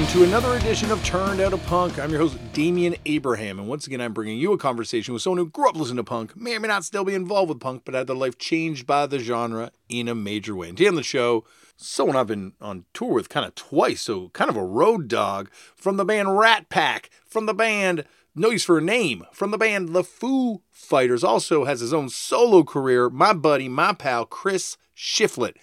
Welcome to another edition of Turned Out a Punk. I'm your host, Damian Abraham, and once again, I'm bringing you a conversation with someone who grew up listening to punk, may or may not still be involved with punk, but had their life changed by the genre in a major way. And today on the show, someone I've been on tour with kind of twice, so kind of a road dog from the band Rat Pack, from the band No Use for a Name, from the band The Foo Fighters, also has his own solo career, my buddy, my pal, Chris Shiflett,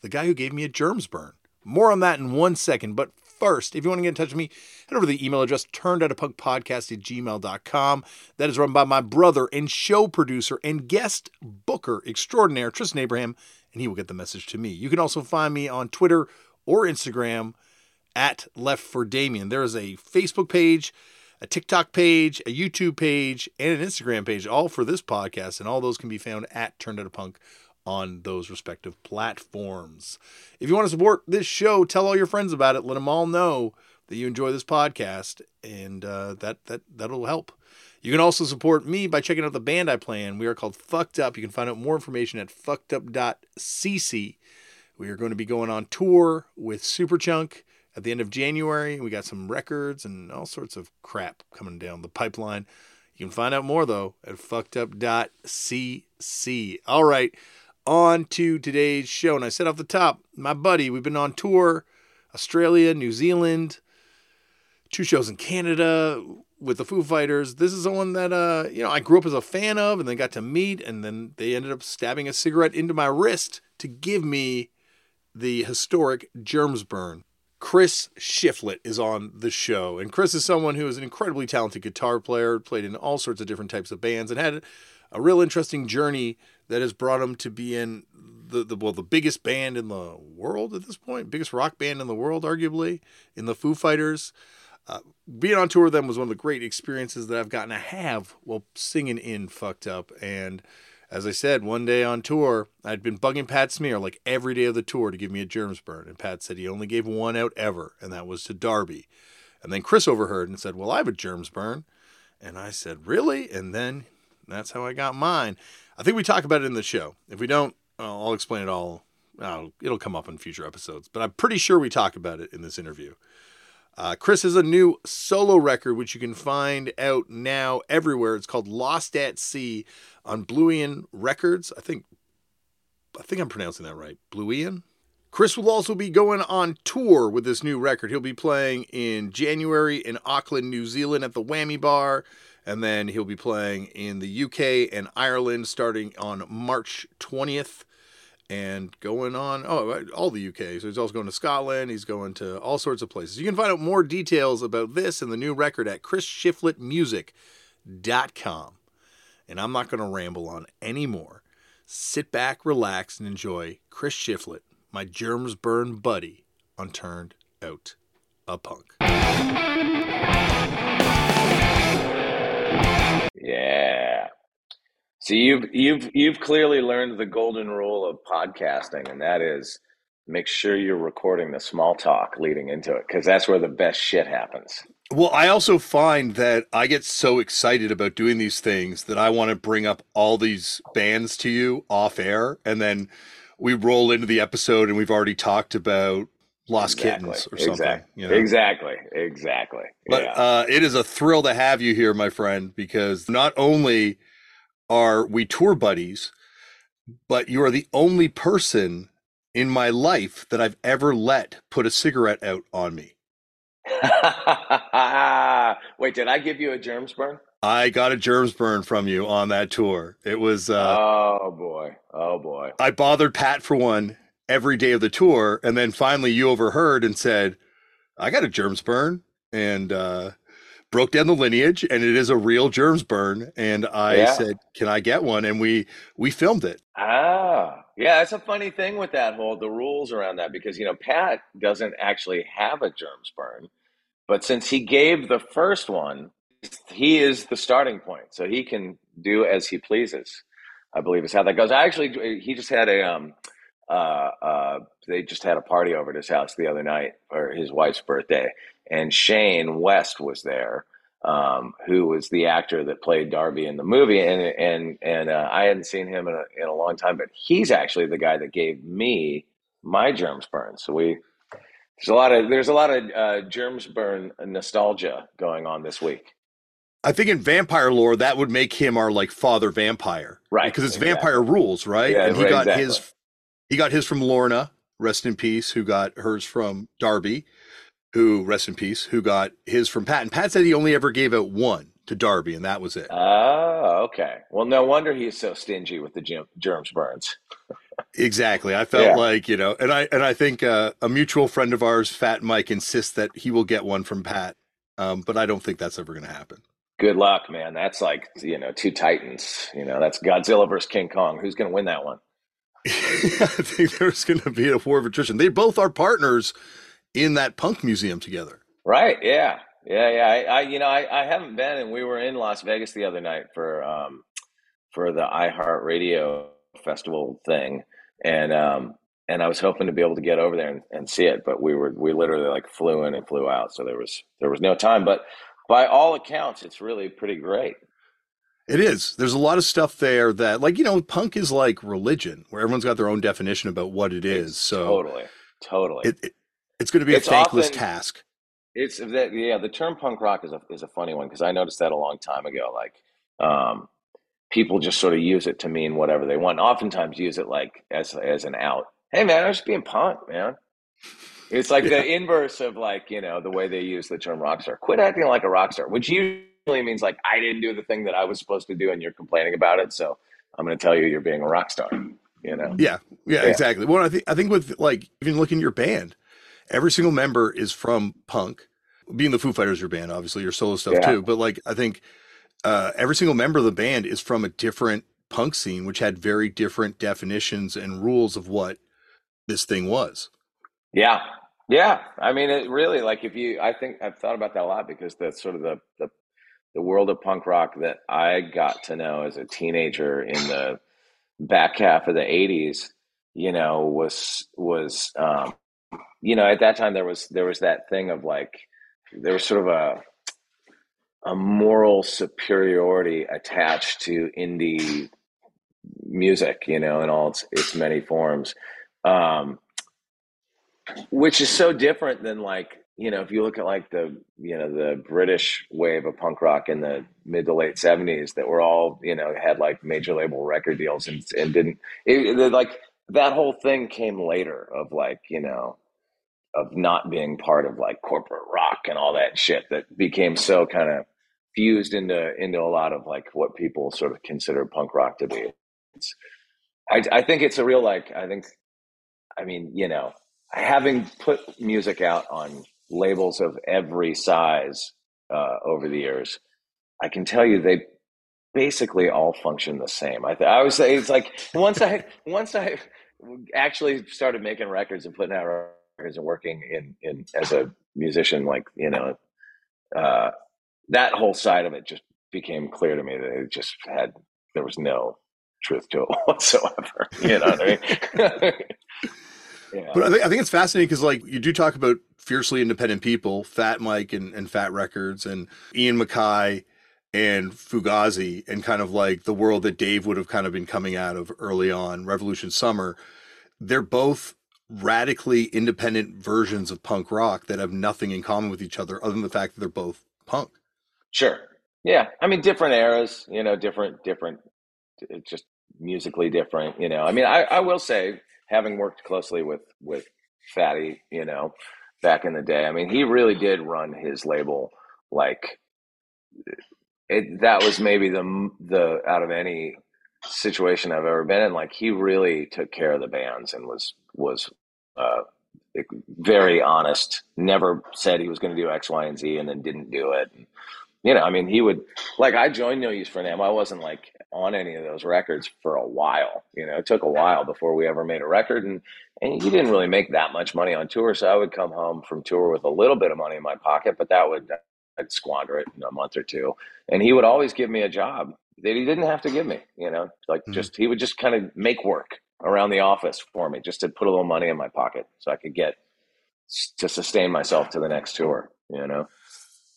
the guy who gave me a germs burn. More on that in one second. But first, if you want to get in touch with me, head over to the email address turnedoutapunkpodcast at gmail.com. That is run by my brother and show producer and guest booker extraordinaire, Tristan Abraham, and he will get the message to me. You can also find me on Twitter or Instagram at Left for Damian. There is a Facebook page, a TikTok page, a YouTube page, and an Instagram page, all for this podcast, and all those can be found at Turned Out a Punk on those respective platforms. If you want to support this show, tell all your friends about it. Let them all know that you enjoy this podcast, and uh, that that that'll help. You can also support me by checking out the band I play in. We are called Fucked Up. You can find out more information at fuckedup.cc. We are going to be going on tour with Superchunk at the end of January. We got some records and all sorts of crap coming down the pipeline. You can find out more though at fuckedup.cc. All right, on to today's show. And I said off the top, my buddy, we've been on tour, Australia, New Zealand, two shows in Canada with the Foo Fighters. This is someone that uh, you know, I grew up as a fan of and then got to meet, and then they ended up stabbing a cigarette into my wrist to give me the historic germs burn. Chris Shiflett is on the show. And Chris is someone who is an incredibly talented guitar player, played in all sorts of different types of bands, and had a real interesting journey that has brought him to be in the, the well the biggest band in the world at this point, biggest rock band in the world, arguably, in the Foo Fighters. Uh, being on tour with them was one of the great experiences that I've gotten to have while singing in Fucked Up. And as I said, one day on tour, I'd been bugging Pat Smear like every day of the tour to give me a germs burn. And Pat said he only gave one out ever, and that was to Darby. And then Chris overheard and said, Well, I have a germs burn. And I said, Really? And then that's how I got mine. I think we talk about it in the show. If we don't, I'll explain it all. Uh, it'll come up in future episodes, but I'm pretty sure we talk about it in this interview. Uh, Chris has a new solo record, which you can find out now everywhere. It's called Lost at Sea on Blue Élan Records. I think, I think I'm pronouncing that right. Blue Élan. Chris will also be going on tour with this new record. He'll be playing in January in Auckland, New Zealand at the Whammy Bar, and then he'll be playing in the UK and Ireland starting on March 20th and going on oh all the UK. So he's also going to Scotland. He's going to all sorts of places. You can find out more details about this and the new record at chrisshiflettmusic.com. And I'm not going to ramble on anymore. Sit back, relax, and enjoy Chris Shiflett, my germs burn buddy, on Turned Out a Punk. Yeah. So you've you've you've clearly learned the golden rule of podcasting, and that is make sure you're recording the small talk leading into it, because that's where the best shit happens. Well, I also find that I get so excited about doing these things that I want to bring up all these bands to you off air, and then we roll into the episode and we've already talked about Lost Exactly. Kittens or something. Exactly. you know? Exactly. Exactly. But yeah. uh, it is a thrill to have you here, my friend, because not only are we tour buddies, but you are the only person in my life that I've ever let put a cigarette out on me. Wait, did I give you a germs burn? I got a germs burn from you on that tour. It was. Uh, oh boy! Oh boy! I bothered Pat for one every day of the tour, and then finally you overheard and said, "I got a germs burn," and uh, broke down the lineage, and it is a real germs burn. And I Yeah. said, "Can I get one?" And we we filmed it. Ah, yeah, it's a funny thing with that whole the rules around that because you know Pat doesn't actually have a germs burn, but since he gave the first one, he is the starting point, so he can do as he pleases. I believe is how that goes. I actually, he just had a um, uh, uh, they just had a party over at his house the other night for his wife's birthday, and Shane West was there, um, who was the actor that played Darby in the movie, and and and uh, I hadn't seen him in a, in a long time, but he's actually the guy that gave me my germs burn. So we there's a lot of there's a lot of uh, germs burn nostalgia going on this week. I think in vampire lore that would make him our like father vampire, Right, Because it's exactly. vampire rules, right? Yeah, and he right, got exactly. his he got his from Lorna, rest in peace, who got hers from Darby, who rest in peace, who got his from Pat. And Pat said he only ever gave out one to Darby, and that was it. Oh, okay. Well, no wonder he's so stingy with the germs burns. Exactly. I felt Yeah. like, you know, and I and I think uh, a mutual friend of ours, Fat Mike, insists that he will get one from Pat. Um, but I don't think that's ever going to happen. Good luck, man. That's like you know two titans. You know that's Godzilla versus King Kong. Who's going to win that one? I think there's going to be a war of attrition. They both are partners in that punk museum together. Right? Yeah, yeah, yeah. I, I you know, I, I haven't been, and we were in Las Vegas the other night for um for the iHeartRadio festival thing, and um and I was hoping to be able to get over there and, and see it, but we were we literally like flew in and flew out, so there was there was no time. But by all accounts, it's really pretty great. It is. There's a lot of stuff there that, like, you know, punk is like religion, where everyone's got their own definition about what it is. So totally, totally. it, it it's going to be a It's thankless often- task. It's that yeah. The term punk rock is a is a funny one because I noticed that a long time ago. Like, um, people just sort of use it to mean whatever they want. Oftentimes, use it like as as an out. Hey, man, I was just being punk, man. It's like the inverse of like you know the way they use the term rock star. Quit acting like a rock star, which usually means like I didn't do the thing that I was supposed to do, and you're complaining about it. So I'm going to tell you you're being a rock star. You know. Yeah, yeah, Yeah. exactly. Well, I think I think with like even looking at your band, every single member is from punk. Being the Foo Fighters, your band, obviously your solo stuff Yeah. too. But like I think uh, every single member of the band is from a different punk scene, which had very different definitions and rules of what this thing was. Yeah. Yeah. I mean, it really, like, if you, I think I've thought about that a lot because that's sort of the, the, the world of punk rock that I got to know as a teenager in the back half of the 80s, you know, was, was, um, you know, at that time there was, there was that thing of like, there was sort of a, a moral superiority attached to indie music, you know, in all its, its many forms. Um, which is so different than like you know if you look at like the you know the british wave of punk rock in the mid to late 70s that were all you know had like major label record deals and, and didn't it- like that whole thing came later of like you know of not being part of like corporate rock and all that shit that became so kind of fused into into a lot of like what people sort of consider punk rock to be. It's, I, I think it's a real like i think i mean you know having put music out on labels of every size uh, over the years, I can tell you they basically all function the same. I, th- I would say it's like once I once I actually started making records and putting out records and working in in as a musician, like you know, uh, that whole side of it just became clear to me that it just had there was no truth to it whatsoever. You know what I mean? yeah. But I think I think it's fascinating because like you do talk about fiercely independent people, Fat Mike and, and Fat Records, and Ian MacKaye and Fugazi, and kind of like the world that Dave would have kind of been coming out of early on, Revolution Summer. They're both radically independent versions of punk rock that have nothing in common with each other, other than the fact that they're both punk. Sure. Yeah. I mean, different eras, you know, different, different, it's just musically different, you know. I mean, I, I will say, having worked closely with, with Fatty, you know, back in the day, I mean, he really did run his label like it that was maybe the the out of any situation I've ever been in. Like he really took care of the bands and was was uh, very honest. Never said he was going to do X, Y, and Z, and then didn't do it. You know, I mean, he would like I joined No Use for Them. I wasn't like on any of those records for a while. You know, it took a while before we ever made a record, and and he didn't really make that much money on tour. So I would come home from tour with a little bit of money in my pocket, but that would I'd squander it in a month or two. And he would always give me a job that he didn't have to give me. You know, like mm-hmm. just he would just kind of make work around the office for me, just to put a little money in my pocket so I could get to sustain myself to the next tour. You know.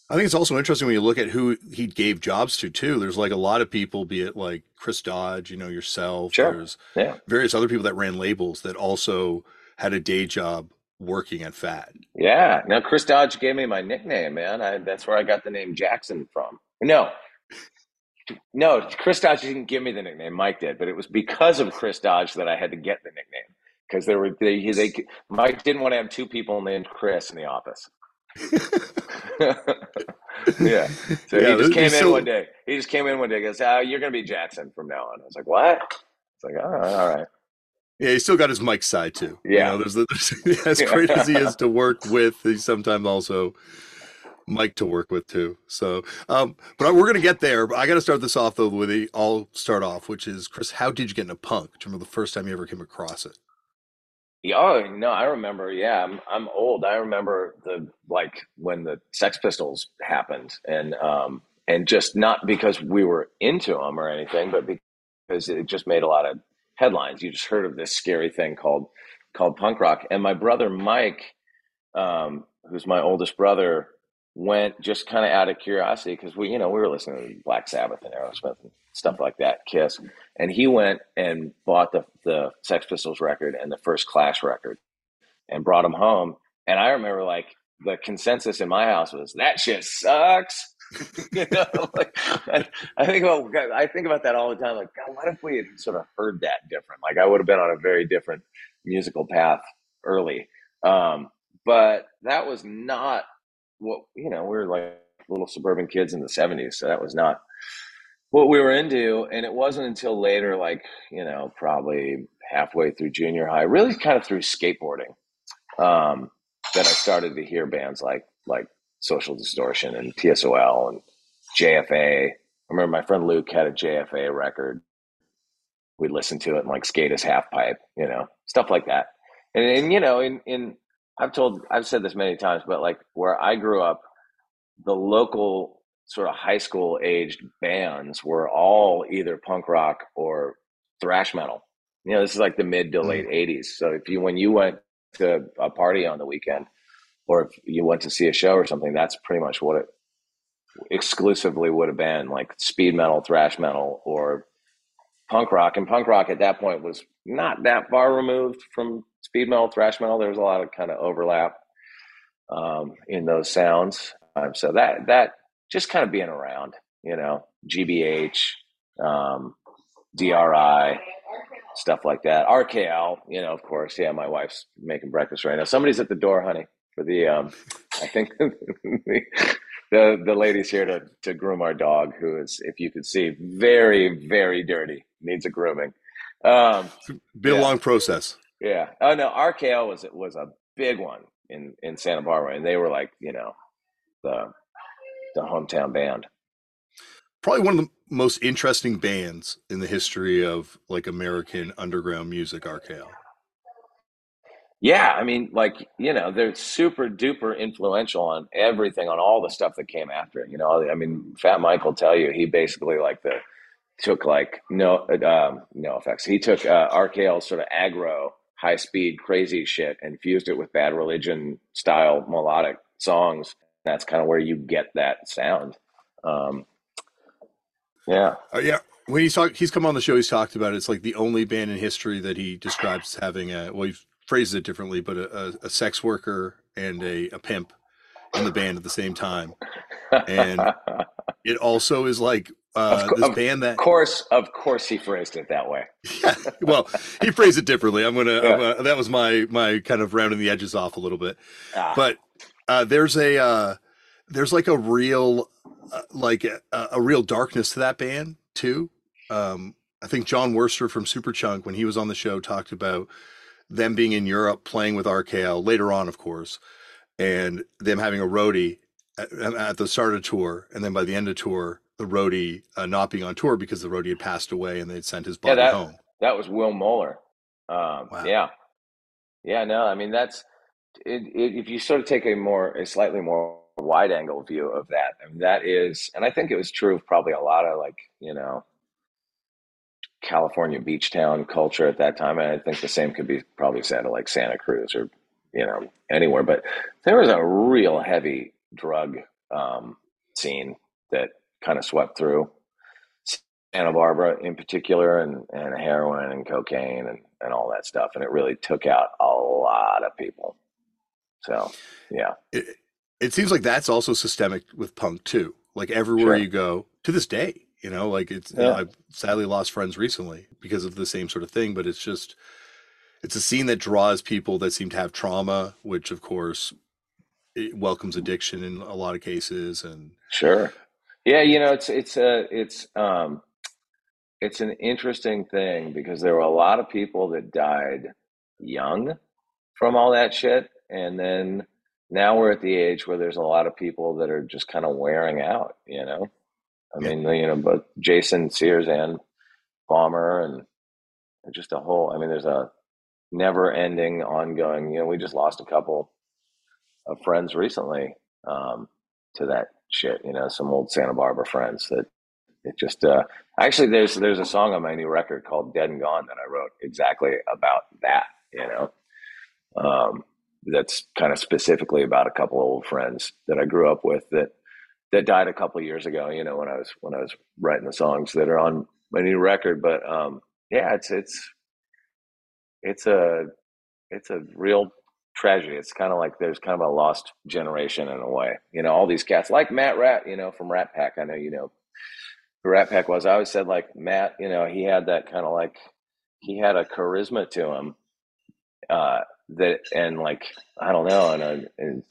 I think it's also interesting when you look at who he gave jobs to too. There's like a lot of people, be it like Chris Dodge, you know, yourself. Sure. There's yeah. various other people that ran labels that also had a day job working at Fat. Yeah. Now Chris Dodge gave me my nickname, man. I, that's where I got the name Jackson from. No. No, Chris Dodge didn't give me the nickname. Mike did, but it was because of Chris Dodge that I had to get the nickname because there were they, they Mike didn't want to have two people named Chris in the office. yeah. So yeah, he just came in so... one day. He just came in one day. and Goes, oh, "You're going to be Jackson from now on." I was like, "What?" It's like, "All right, all right." Yeah, he still got his mic side too. Yeah, you know, there's, there's, as great as he is to work with, he's sometimes also Mike to work with too. So, um, but we're gonna get there. But I got to start this off though with the all start off, which is Chris. How did you get into punk? Do you remember the first time you ever came across it? Oh no, I remember. Yeah, I'm I'm old. I remember the like when the Sex Pistols happened, and um and just not because we were into them or anything, but because it just made a lot of headlines. You just heard of this scary thing called called punk rock, and my brother Mike, um, who's my oldest brother, went just kind of out of curiosity because we, you know, we were listening to Black Sabbath and Aerosmith and stuff like that, Kiss, and he went and bought the the Sex Pistols record and the first Clash record, and brought them home. And I remember like the consensus in my house was that shit sucks. you know, like I, I, think about I think about that all the time. Like, God, what if we had sort of heard that different? Like, I would have been on a very different musical path early. Um, but that was not what you know, we were like little suburban kids in the 70s, so that was not what we were into. And it wasn't until later, like, you know, probably halfway through junior high, really kind of through skateboarding, um, that I started to hear bands like like Social Distortion and TSOL and JFA. I remember my friend Luke had a JFA record. We'd listen to it and like skate his half pipe, you know, stuff like that. And, and you know, in in I've told, I've said this many times, but like where I grew up, the local sort of high school aged bands were all either punk rock or thrash metal. You know, this is like the mid to late '80s. Mm. So if you, when you went to a party on the weekend, or if you went to see a show or something, that's pretty much what it exclusively would have been like speed metal, thrash metal, or punk rock. And punk rock at that point was not that far removed from speed metal, thrash metal. There was a lot of kind of overlap um, in those sounds. Um, so that that just kind of being around, you know, GBH, um, DRI, stuff like that. RKL, you know, of course. Yeah, my wife's making breakfast right now. Somebody's at the door, honey. For the, um, I think the the lady's here to to groom our dog, who is, if you could see, very very dirty, needs a grooming. Um, be yeah. a long process. Yeah. Oh no, RKL was it was a big one in in Santa Barbara, and they were like you know the the hometown band. Probably one of the most interesting bands in the history of like American underground music. RKL. Yeah, I mean, like you know, they're super duper influential on everything, on all the stuff that came after it. You know, I mean, Fat Mike will tell you he basically like the took like no um, NOFX. He took uh, RKL sort of aggro high speed, crazy shit and fused it with bad religion style melodic songs. That's kind of where you get that sound. Um, yeah. Uh, yeah. When he's talked, he's come on the show. He's talked about it. It's like the only band in history that he describes having a well, he phrases it differently, but a, a, a sex worker and a, a pimp in the band at the same time. And it also is like uh, this band that, of course, of course, he phrased it that way. yeah, well, he phrased it differently. I'm gonna, yeah. I'm gonna, That was my my kind of rounding the edges off a little bit. Ah. But uh, there's a uh, there's like a real uh, like a, a, real darkness to that band too. Um, I think Jon Wurster from Superchunk, when he was on the show, talked about them being in Europe playing with RKL later on, of course, and them having a roadie at, at the start of tour, and then by the end of tour, the roadie uh, not being on tour because the roadie had passed away and they'd sent his body yeah, that, home. That was Will Moeller. Um, wow. Yeah, yeah. No, I mean that's it, it, if you sort of take a more a slightly more wide angle view of that. I mean, that is, and I think it was true of probably a lot of like you know California beach town culture at that time. And I think the same could be probably said of like Santa Cruz or, you know, anywhere. But there was a real heavy drug um, scene that kind of swept through Santa Barbara in particular and, and heroin and cocaine and, and all that stuff. And it really took out a lot of people. So, yeah. It, it seems like that's also systemic with punk too. Like everywhere sure. you go to this day, you know, like it's yeah. you know, I've sadly lost friends recently because of the same sort of thing, but it's just it's a scene that draws people that seem to have trauma, which of course welcomes addiction in a lot of cases and Sure. Yeah, you know, it's it's a it's um it's an interesting thing because there were a lot of people that died young from all that shit and then now we're at the age where there's a lot of people that are just kind of wearing out, you know. I yeah. mean, you know, both Jason Sears and Bomber and just a whole, I mean, there's a never ending ongoing, you know, we just lost a couple of friends recently um, to that shit, you know, some old Santa Barbara friends that it just, uh, actually there's, there's a song on my new record called Dead and Gone that I wrote exactly about that, you know, um, that's kind of specifically about a couple of old friends that I grew up with that that died a couple years ago. You know, when I was when I was writing the songs that are on my new record. But um, yeah, it's it's it's a it's a real tragedy. It's kind of like there's kind of a lost generation in a way. You know, all these cats like Matt Rat, you know, from Rat Pack. I know you know who Rat Pack was. I always said like Matt, you know, he had that kind of like he had a charisma to him uh, that and like I don't know, and, a, and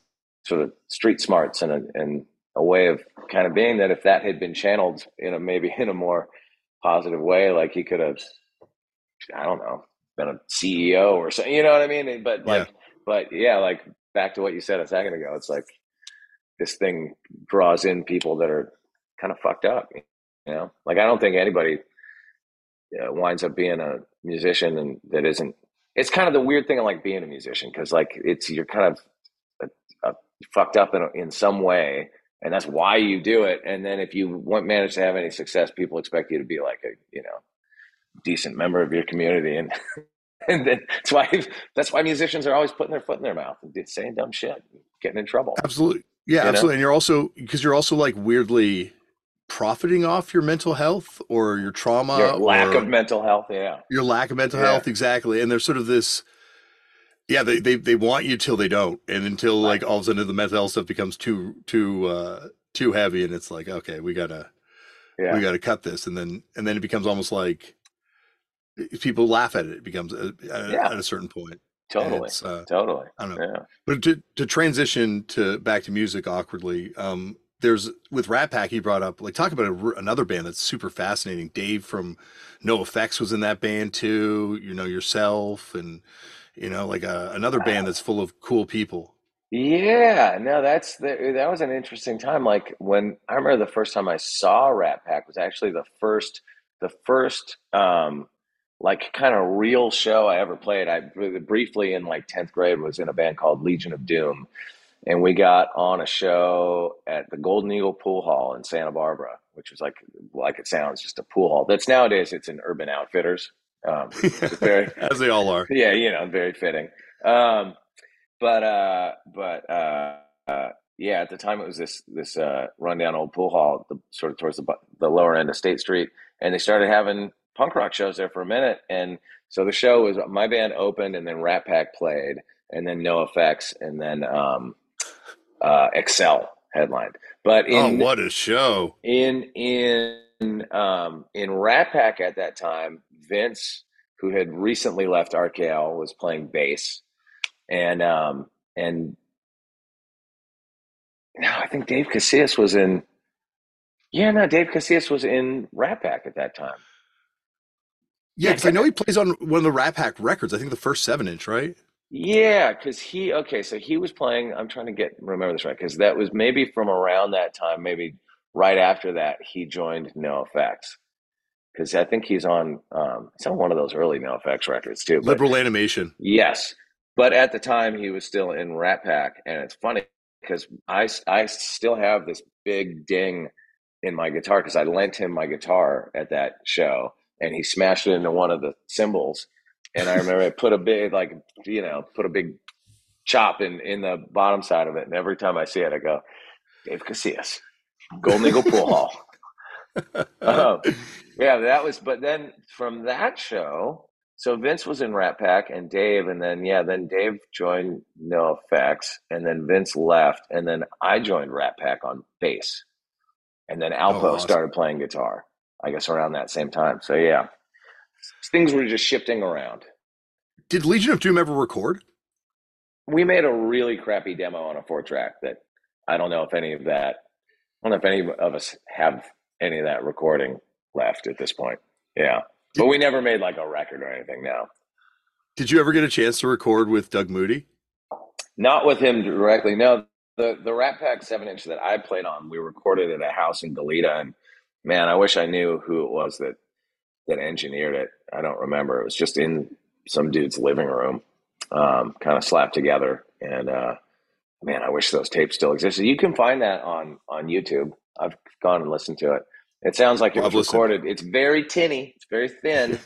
sort of street smarts and a, and a way of kind of being that if that had been channeled in a maybe in a more positive way, like he could have, I don't know, been a CEO or something. You know what I mean? But like, yeah. But yeah, like back to what you said a second ago, it's like this thing draws in people that are kind of fucked up. You know, like I don't think anybody winds up being a musician and that isn't. It's kind of the weird thing of like being a musician because like it's you're kind of a, a fucked up in in some way and that's why you do it. And then if you want manage to have any success, people expect you to be like a you know decent member of your community, and and then that's why that's why musicians are always putting their foot in their mouth and saying dumb shit, getting in trouble. Absolutely, yeah, you absolutely. Know? And you're also because you're also like weirdly profiting off your mental health or your trauma, your lack of mental health. Yeah, your lack of mental yeah. health, exactly. And there's sort of this yeah, they, they they want you till they don't, and until like all of a sudden the mental health stuff becomes too too uh too heavy, and it's like okay, we gotta yeah. we gotta cut this, and then and then it becomes almost like people laugh at it. It becomes a, a, yeah. at a certain point. Totally, uh, totally. I don't know, yeah. but to to transition to back to music awkwardly, um, there's with Rat Pack he brought up like talk about a, another band that's super fascinating. Dave from NOFX was in that band too. You know yourself and you know, like a, uh, another band that's full of cool people. Yeah, no, that's the, that was an interesting time. Like when I remember the first time I saw Rat Pack was actually the first, the first, um, like kind of real show I ever played. I briefly in like 10th grade was in a band called Legion of Doom. And we got on a show at the Golden Eagle Pool Hall in Santa Barbara, which was like, like it sounds, just a pool hall. That's nowadays it's an Urban Outfitters. Um, very, as they all are. Yeah, you know, very fitting. Um, but uh, but uh, uh, yeah, at the time it was this this uh, rundown old pool hall, the, sort of towards the the lower end of State Street, and they started having punk rock shows there for a minute, and so the show was my band opened, and then Rat Pack played, and then NOFX, and then um, uh, Excel headlined. But in, oh, what a show! In in um, in Rat Pack at that time, Vince, who had recently left RKL, was playing bass, and um, and now I think Dave Casillas was in Yeah, no, Dave Casillas was in Rat Pack at that time. Yeah, because I know he plays on one of the Rat Pack records. I think the first seven inch, right? Yeah, because he okay, so he was playing. I'm trying to get remember this right because that was maybe from around that time, maybe right after that, he joined NOFX because I think he's on um, he's on one of those early NOFX records too. But, Liberal Animation. Yes, but at the time he was still in Rat Pack, and it's funny because I I still have this big ding in my guitar because I lent him my guitar at that show, and he smashed it into one of the cymbals and I remember I put a big like you know put a big chop in in the bottom side of it, and every time I see it, I go, Dave Casillas, Golden Eagle Pool Hall. um, yeah, that was. But then from that show, so Vince was in Rat Pack and Dave, and then yeah, then Dave joined NOFX, and then Vince left, and then I joined Rat Pack on bass, and then Alpo oh, awesome. started playing guitar. I guess around that same time. So yeah, things were just shifting around. Did Legion of Doom ever record? We made a really crappy demo on a four track that I don't know if any of that, I don't know if any of us have any of that recording left at this point. Yeah. But we never made like a record or anything now. Did you ever get a chance to record with Doug Moody? Not with him directly. No, the the Rat Pack seven inch that I played on, we recorded at a house in Goleta, and man, I wish I knew who it was that that engineered it. I don't remember. It was just in some dude's living room, um, kind of slapped together. And uh, man, I wish those tapes still existed. You can find that on on YouTube. I've gone and listened to it. It sounds like it was recorded. It's very tinny. It's very thin.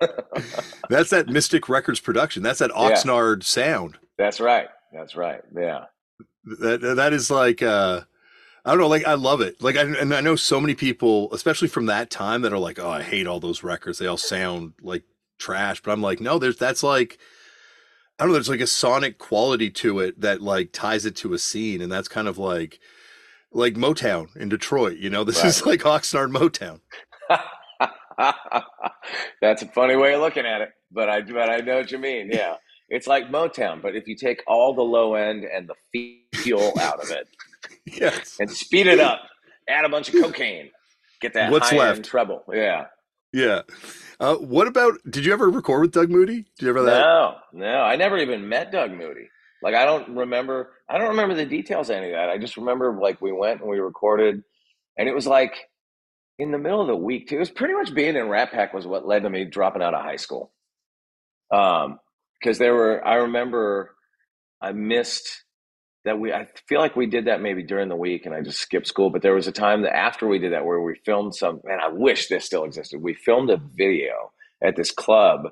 That's that Mystic Records production. That's that Oxnard yeah. sound. That's right. That's right. Yeah. That that is like uh I don't know, like I love it. Like I and I know so many people, especially from that time, that are like, "Oh, I hate all those records. They all sound like trash." But I'm like, no, there's that's like I don't know, there's like a sonic quality to it that like ties it to a scene, and that's kind of like like Motown in Detroit. You know, this right. is like Oxnard Motown. that's a funny way of looking at it, but I but I know what you mean. Yeah, it's like Motown, but if you take all the low end and the feel out of it yes. and speed it up. Add a bunch of cocaine. Get that What's left? treble. Yeah. Yeah. Uh, what about? Did you ever record with Doug Moody? Did you ever that? No, no. I never even met Doug Moody. Like I don't remember. I don't remember the details of any of that. I just remember like we went and we recorded, and it was like in the middle of the week too. It was pretty much being in Rat Pack was what led to me dropping out of high school. Um, because there were. I remember I missed that we I feel like we did that maybe during the week and I just skipped school. But there was a time that after we did that where we filmed some and I wish this still existed. We filmed a video at this club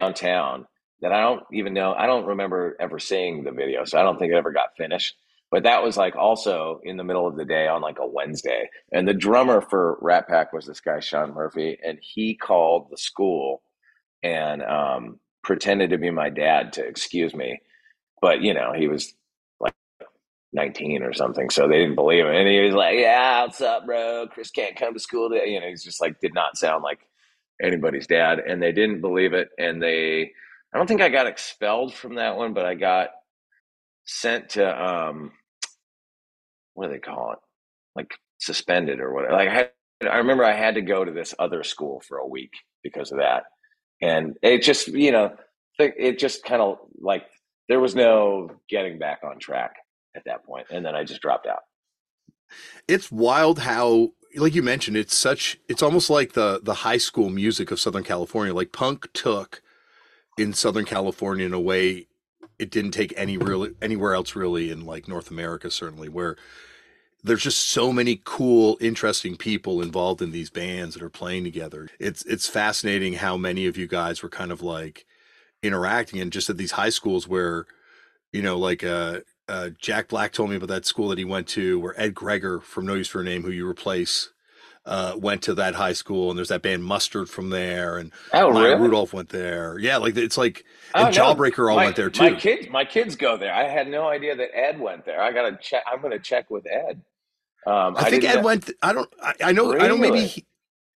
downtown that I don't even know. I don't remember ever seeing the video, so I don't think it ever got finished. But that was like also in the middle of the day on like a Wednesday. And the drummer for Rat Pack was this guy, Sean Murphy, and he called the school and um, pretended to be my dad to excuse me. But you know, he was 19 or something. So they didn't believe him. And he was like, Yeah, what's up, bro? Chris can't come to school today. You know, he's just like, did not sound like anybody's dad. And they didn't believe it. And they, I don't think I got expelled from that one, but I got sent to, um, what do they call it? Like suspended or whatever. Like I, had, I remember I had to go to this other school for a week because of that. And it just, you know, it just kind of like there was no getting back on track at that point, and then I just dropped out. It's wild how, like you mentioned, it's such. It's almost like the the high school music of Southern California. Like punk took in Southern California in a way it didn't take any really anywhere else really in like North America certainly where there's just so many cool interesting people involved in these bands that are playing together. It's it's fascinating how many of you guys were kind of like interacting and just at these high schools where you know like uh uh, Jack Black told me about that school that he went to, where Ed Gregor from No Use for a Name, who you replace, uh, went to that high school, and there's that band Mustard from there, and oh, Maya really? Rudolph went there. Yeah, like it's like oh, and no. Jawbreaker all my, went there too. My kids, my kids go there. I had no idea that Ed went there. I gotta check. I'm gonna check with Ed. Um, I, I, think Ed know. went. I don't. I, I know. Really? I know. Maybe he,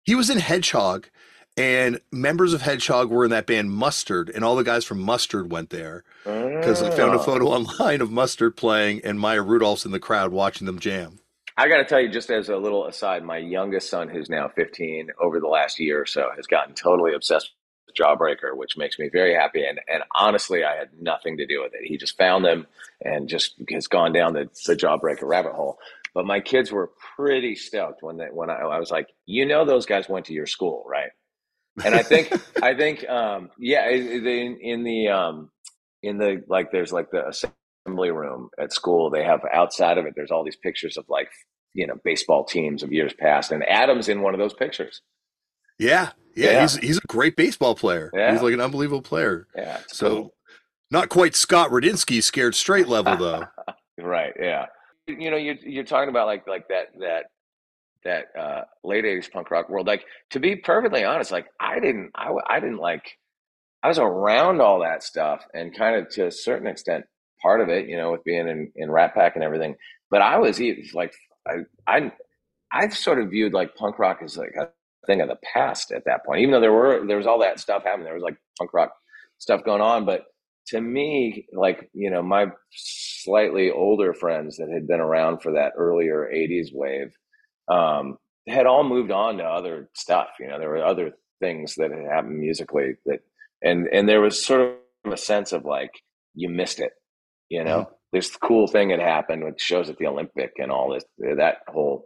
he was in Hedgehog, and members of Hedgehog were in that band Mustard, and all the guys from Mustard went there because I found a oh. photo online of Mustard playing and Maya Rudolph's in the crowd watching them jam. I got to tell you, just as a little aside, my youngest son, who's now 15, over the last year or so, has gotten totally obsessed with Jawbreaker, which makes me very happy. And and honestly, I had nothing to do with it. He just found them and just has gone down the, the Jawbreaker rabbit hole. But my kids were pretty stoked when they when I, I was like, you know, those guys went to your school, right? And I think I think um, yeah, in, in the um, in the like, there's like the assembly room at school. They have outside of it. There's all these pictures of like you know baseball teams of years past, and Adam's in one of those pictures. Yeah, yeah, yeah. he's he's a great baseball player. Yeah. He's like an unbelievable player. Yeah. So cool. not quite Scott Radinsky scared straight level though. right. Yeah you know, you're you're talking about like like that that that uh, late '80s punk rock world. Like to be perfectly honest, like I didn't I I didn't like I was around all that stuff and kind of to a certain extent part of it, you know, with being in in Rat Pack and everything. But I was like I I I sort of viewed like punk rock as like a thing of the past at that point. Even though there were there was all that stuff happening, there was like punk rock stuff going on, but to me, like, you know, my slightly older friends that had been around for that earlier 80s wave um, had all moved on to other stuff. You know, there were other things that had happened musically that, and, and there was sort of a sense of like, you missed it, you know? Mm-hmm. This cool thing had happened with shows at the Olympic and all this, that whole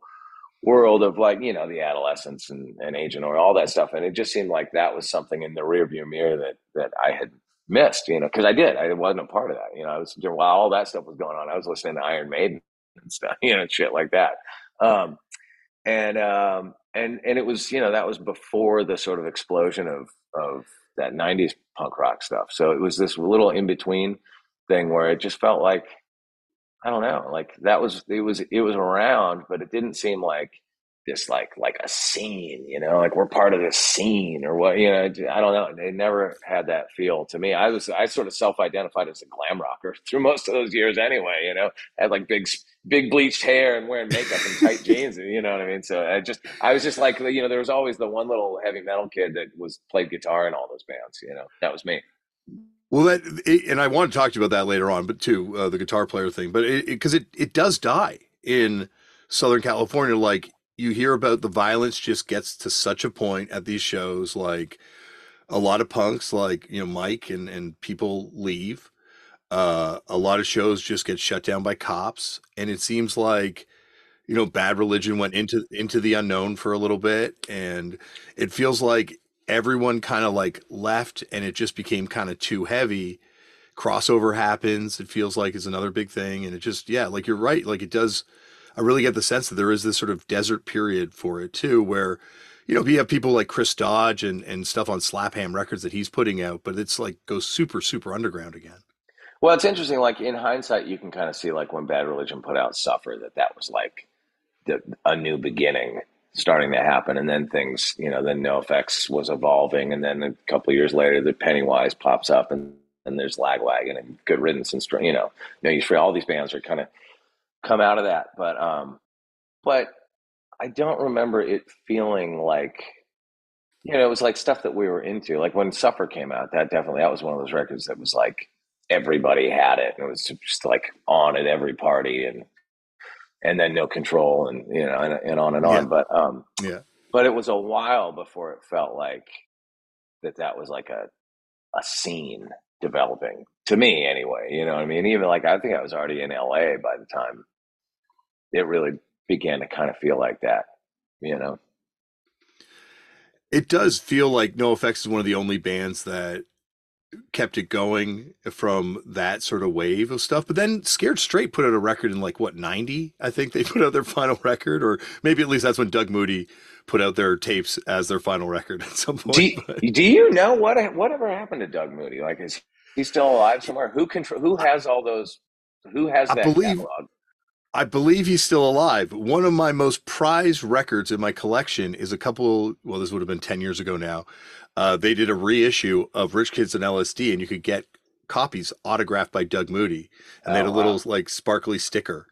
world of like, you know, the Adolescents and, and Agent or all that stuff. And it just seemed like that was something in the rearview mirror that, that I had missed, you know, because I did. I wasn't a part of that. You know, I was while all that stuff was going on, I was listening to Iron Maiden and stuff, you know, shit like that. Um, and um, and and it was, you know, that was before the sort of explosion of of that '90s punk rock stuff. So it was this little in between thing where it just felt like I don't know, like that was it was it was around, but it didn't seem like this like like a scene, you know, like we're part of this scene or what, you know. I don't know. They never had that feel to me. I was I sort of self identified as a glam rocker through most of those years anyway. You know, had like big big bleached hair and wearing makeup and tight jeans. And you know what I mean? So I just I was just like you know there was always the one little heavy metal kid that was played guitar in all those bands. You know, that was me. Well, that and I want to talk to you about that later on, but too uh, the guitar player thing, but because it, it, it does die in Southern California, like you hear about the violence just gets to such a point at these shows like a lot of punks like you know mike and and people leave. Uh a lot of shows just get shut down by cops and it seems like you know bad religion went into into the unknown for a little bit and it feels like everyone kind of like left and it just became kind of too heavy. Crossover happens it feels like is another big thing and it just yeah like you're right like it does I really get the sense that there is this sort of desert period for it too, where you know you have people like Chris Dodge and and stuff on Slap-a-Ham Records that he's putting out, but it's like goes super super underground again. Well, it's interesting. Like in hindsight, you can kind of see like when Bad Religion put out Suffer that that was like the, a new beginning starting to happen, and then things, you know, then NOFX was evolving, and then a couple years later, the Pennywise pops up, and and there's Lagwagon and Good Riddance and you know, you free. All these bands are kind of come out of that. But um, but I don't remember it feeling like you know it was like stuff that we were into. Like when Suffer came out, that definitely that was one of those records that was like everybody had it, and it was just like on at every party, and and then No Control, and you know, and, and on and on. Yeah. But um, yeah. But it was a while before it felt like that. That was like a a scene developing to me anyway you know what i mean even like i think i was already in la by the time it really began to kind of feel like that, you know. It does feel like NOFX is one of the only bands that kept it going from that sort of wave of stuff. But then Scared Straight put out a record in like what 90, I think they put out their final record, or maybe at least that's when Doug Moody put out their tapes as their final record at some point. Do, do you know what whatever happened to Doug Moody? Like is he still alive somewhere? Who control who has all those who has that I believe, catalog? I believe he's still alive. One of my most prized records in my collection is a couple. Well, this would have been ten years ago now. Uh, they did a reissue of Rich Kids and LSD, and you could get copies autographed by Doug Moody, and oh, they had a little wow. like sparkly sticker,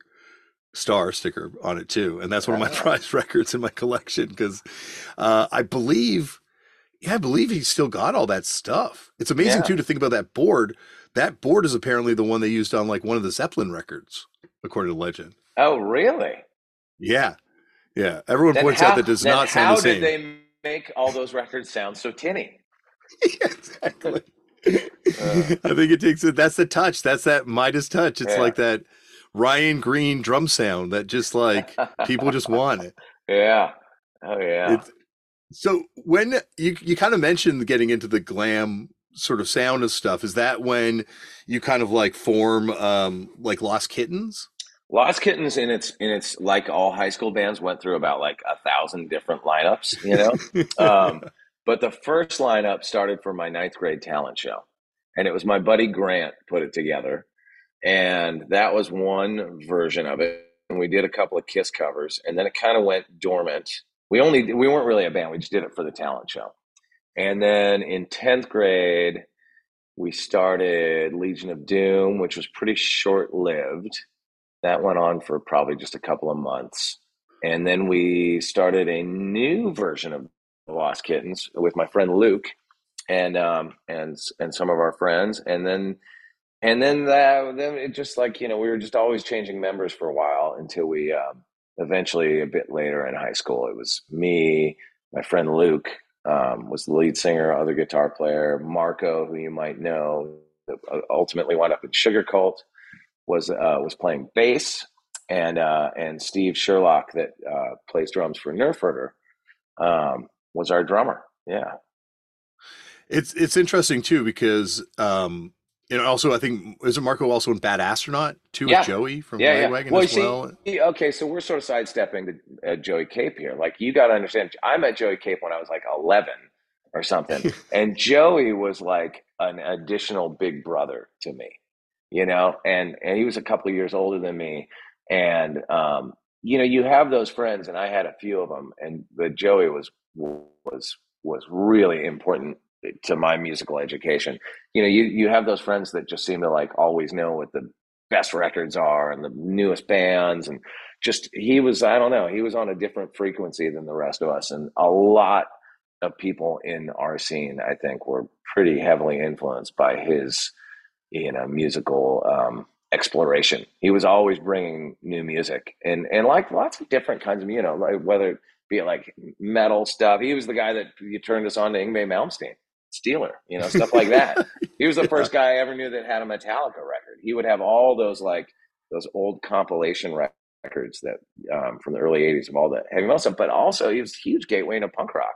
star sticker on it too. And that's one of my prized records in my collection because uh, I believe, yeah, I believe he's still got all that stuff. It's amazing yeah. too to think about that board. That board is apparently the one they used on like one of the Zeppelin records according to legend. Oh, really? Yeah, yeah. Everyone Then points how, out that does not sound the same. How did they make all those records sound so tinny? exactly. I think it takes it. That's the touch. That's that Midas touch. It's Yeah. like that Ryan Greene drum sound that just like people just want it. Yeah. Oh yeah. It's, so when you you kind of mentioned getting into the glam sort of sound of stuff, is that when you kind of like form um like Lost Kittens? Lost Kittens in its in its like all high school bands went through about like a thousand different lineups, you know. um, but the first lineup started for my ninth grade talent show, and it was my buddy Grant put it together, and that was one version of it. And we did a couple of Kiss covers, and then it kind of went dormant. We only we weren't really a band; we just did it for the talent show. And then in tenth grade, we started Legion of Doom, which was pretty short lived. That went on for probably just a couple of months. And then we started a new version of Lost Kittens with my friend Luke and um and and some of our friends. And then and then that, then it just like, you know, we were just always changing members for a while until we um eventually a bit later in high school it was me, my friend Luke um, was the lead singer, other guitar player, Marco, who you might know, uh, ultimately wound up in Sugarcult was uh, was playing bass, and uh, and Steve Sherlock that uh, plays drums for Nerf Herder um, was our drummer. Yeah, It's it's interesting too because um and also I think isn't Marco also in Bad Astronaut too Yeah. with Joey from yeah, yeah. Lagwagon Well, as you well? see, okay, so we're sort of sidestepping to uh, Joey Cape here. Like you got to understand, I met Joey Cape when I was like eleven or something, and Joey was like an additional big brother to me, you know, and and he was a couple of years older than me, and um, you know, you have those friends, and I had a few of them, and but Joey was was was really important to my musical education. You know, you you have those friends that just seem to like always know what the best records are and the newest bands and just he was I don't know, he was on a different frequency than the rest of us and a lot of people in our scene I think were pretty heavily influenced by his you know musical um exploration. He was always bringing new music and and like lots of different kinds of you know like whether it be like metal stuff. He was the guy that you turned us on to Yngwie Malmsteen, Steeler, you know, stuff like that. he was the first guy I ever knew that had a Metallica record. He would have all those like those old compilation records that um, from the early '80s of all the heavy metal stuff, but also he was a huge gateway into punk rock.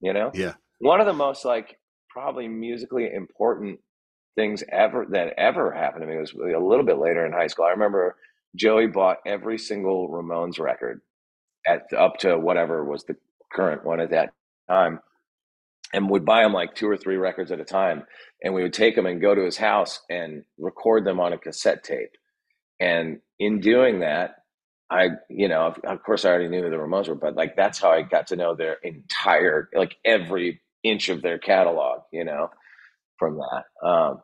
You know, Yeah. one of the most like probably musically important things ever that ever happened to me was a little bit later in high school. I remember Joey bought every single Ramones record at up to whatever was the current one at that time and would buy him like two or three records at a time and we would take them and go to his house and record them on a cassette tape and in doing that i you know of, of course i already knew who the ramones were but like that's how i got to know their entire like every inch of their catalog you know from that um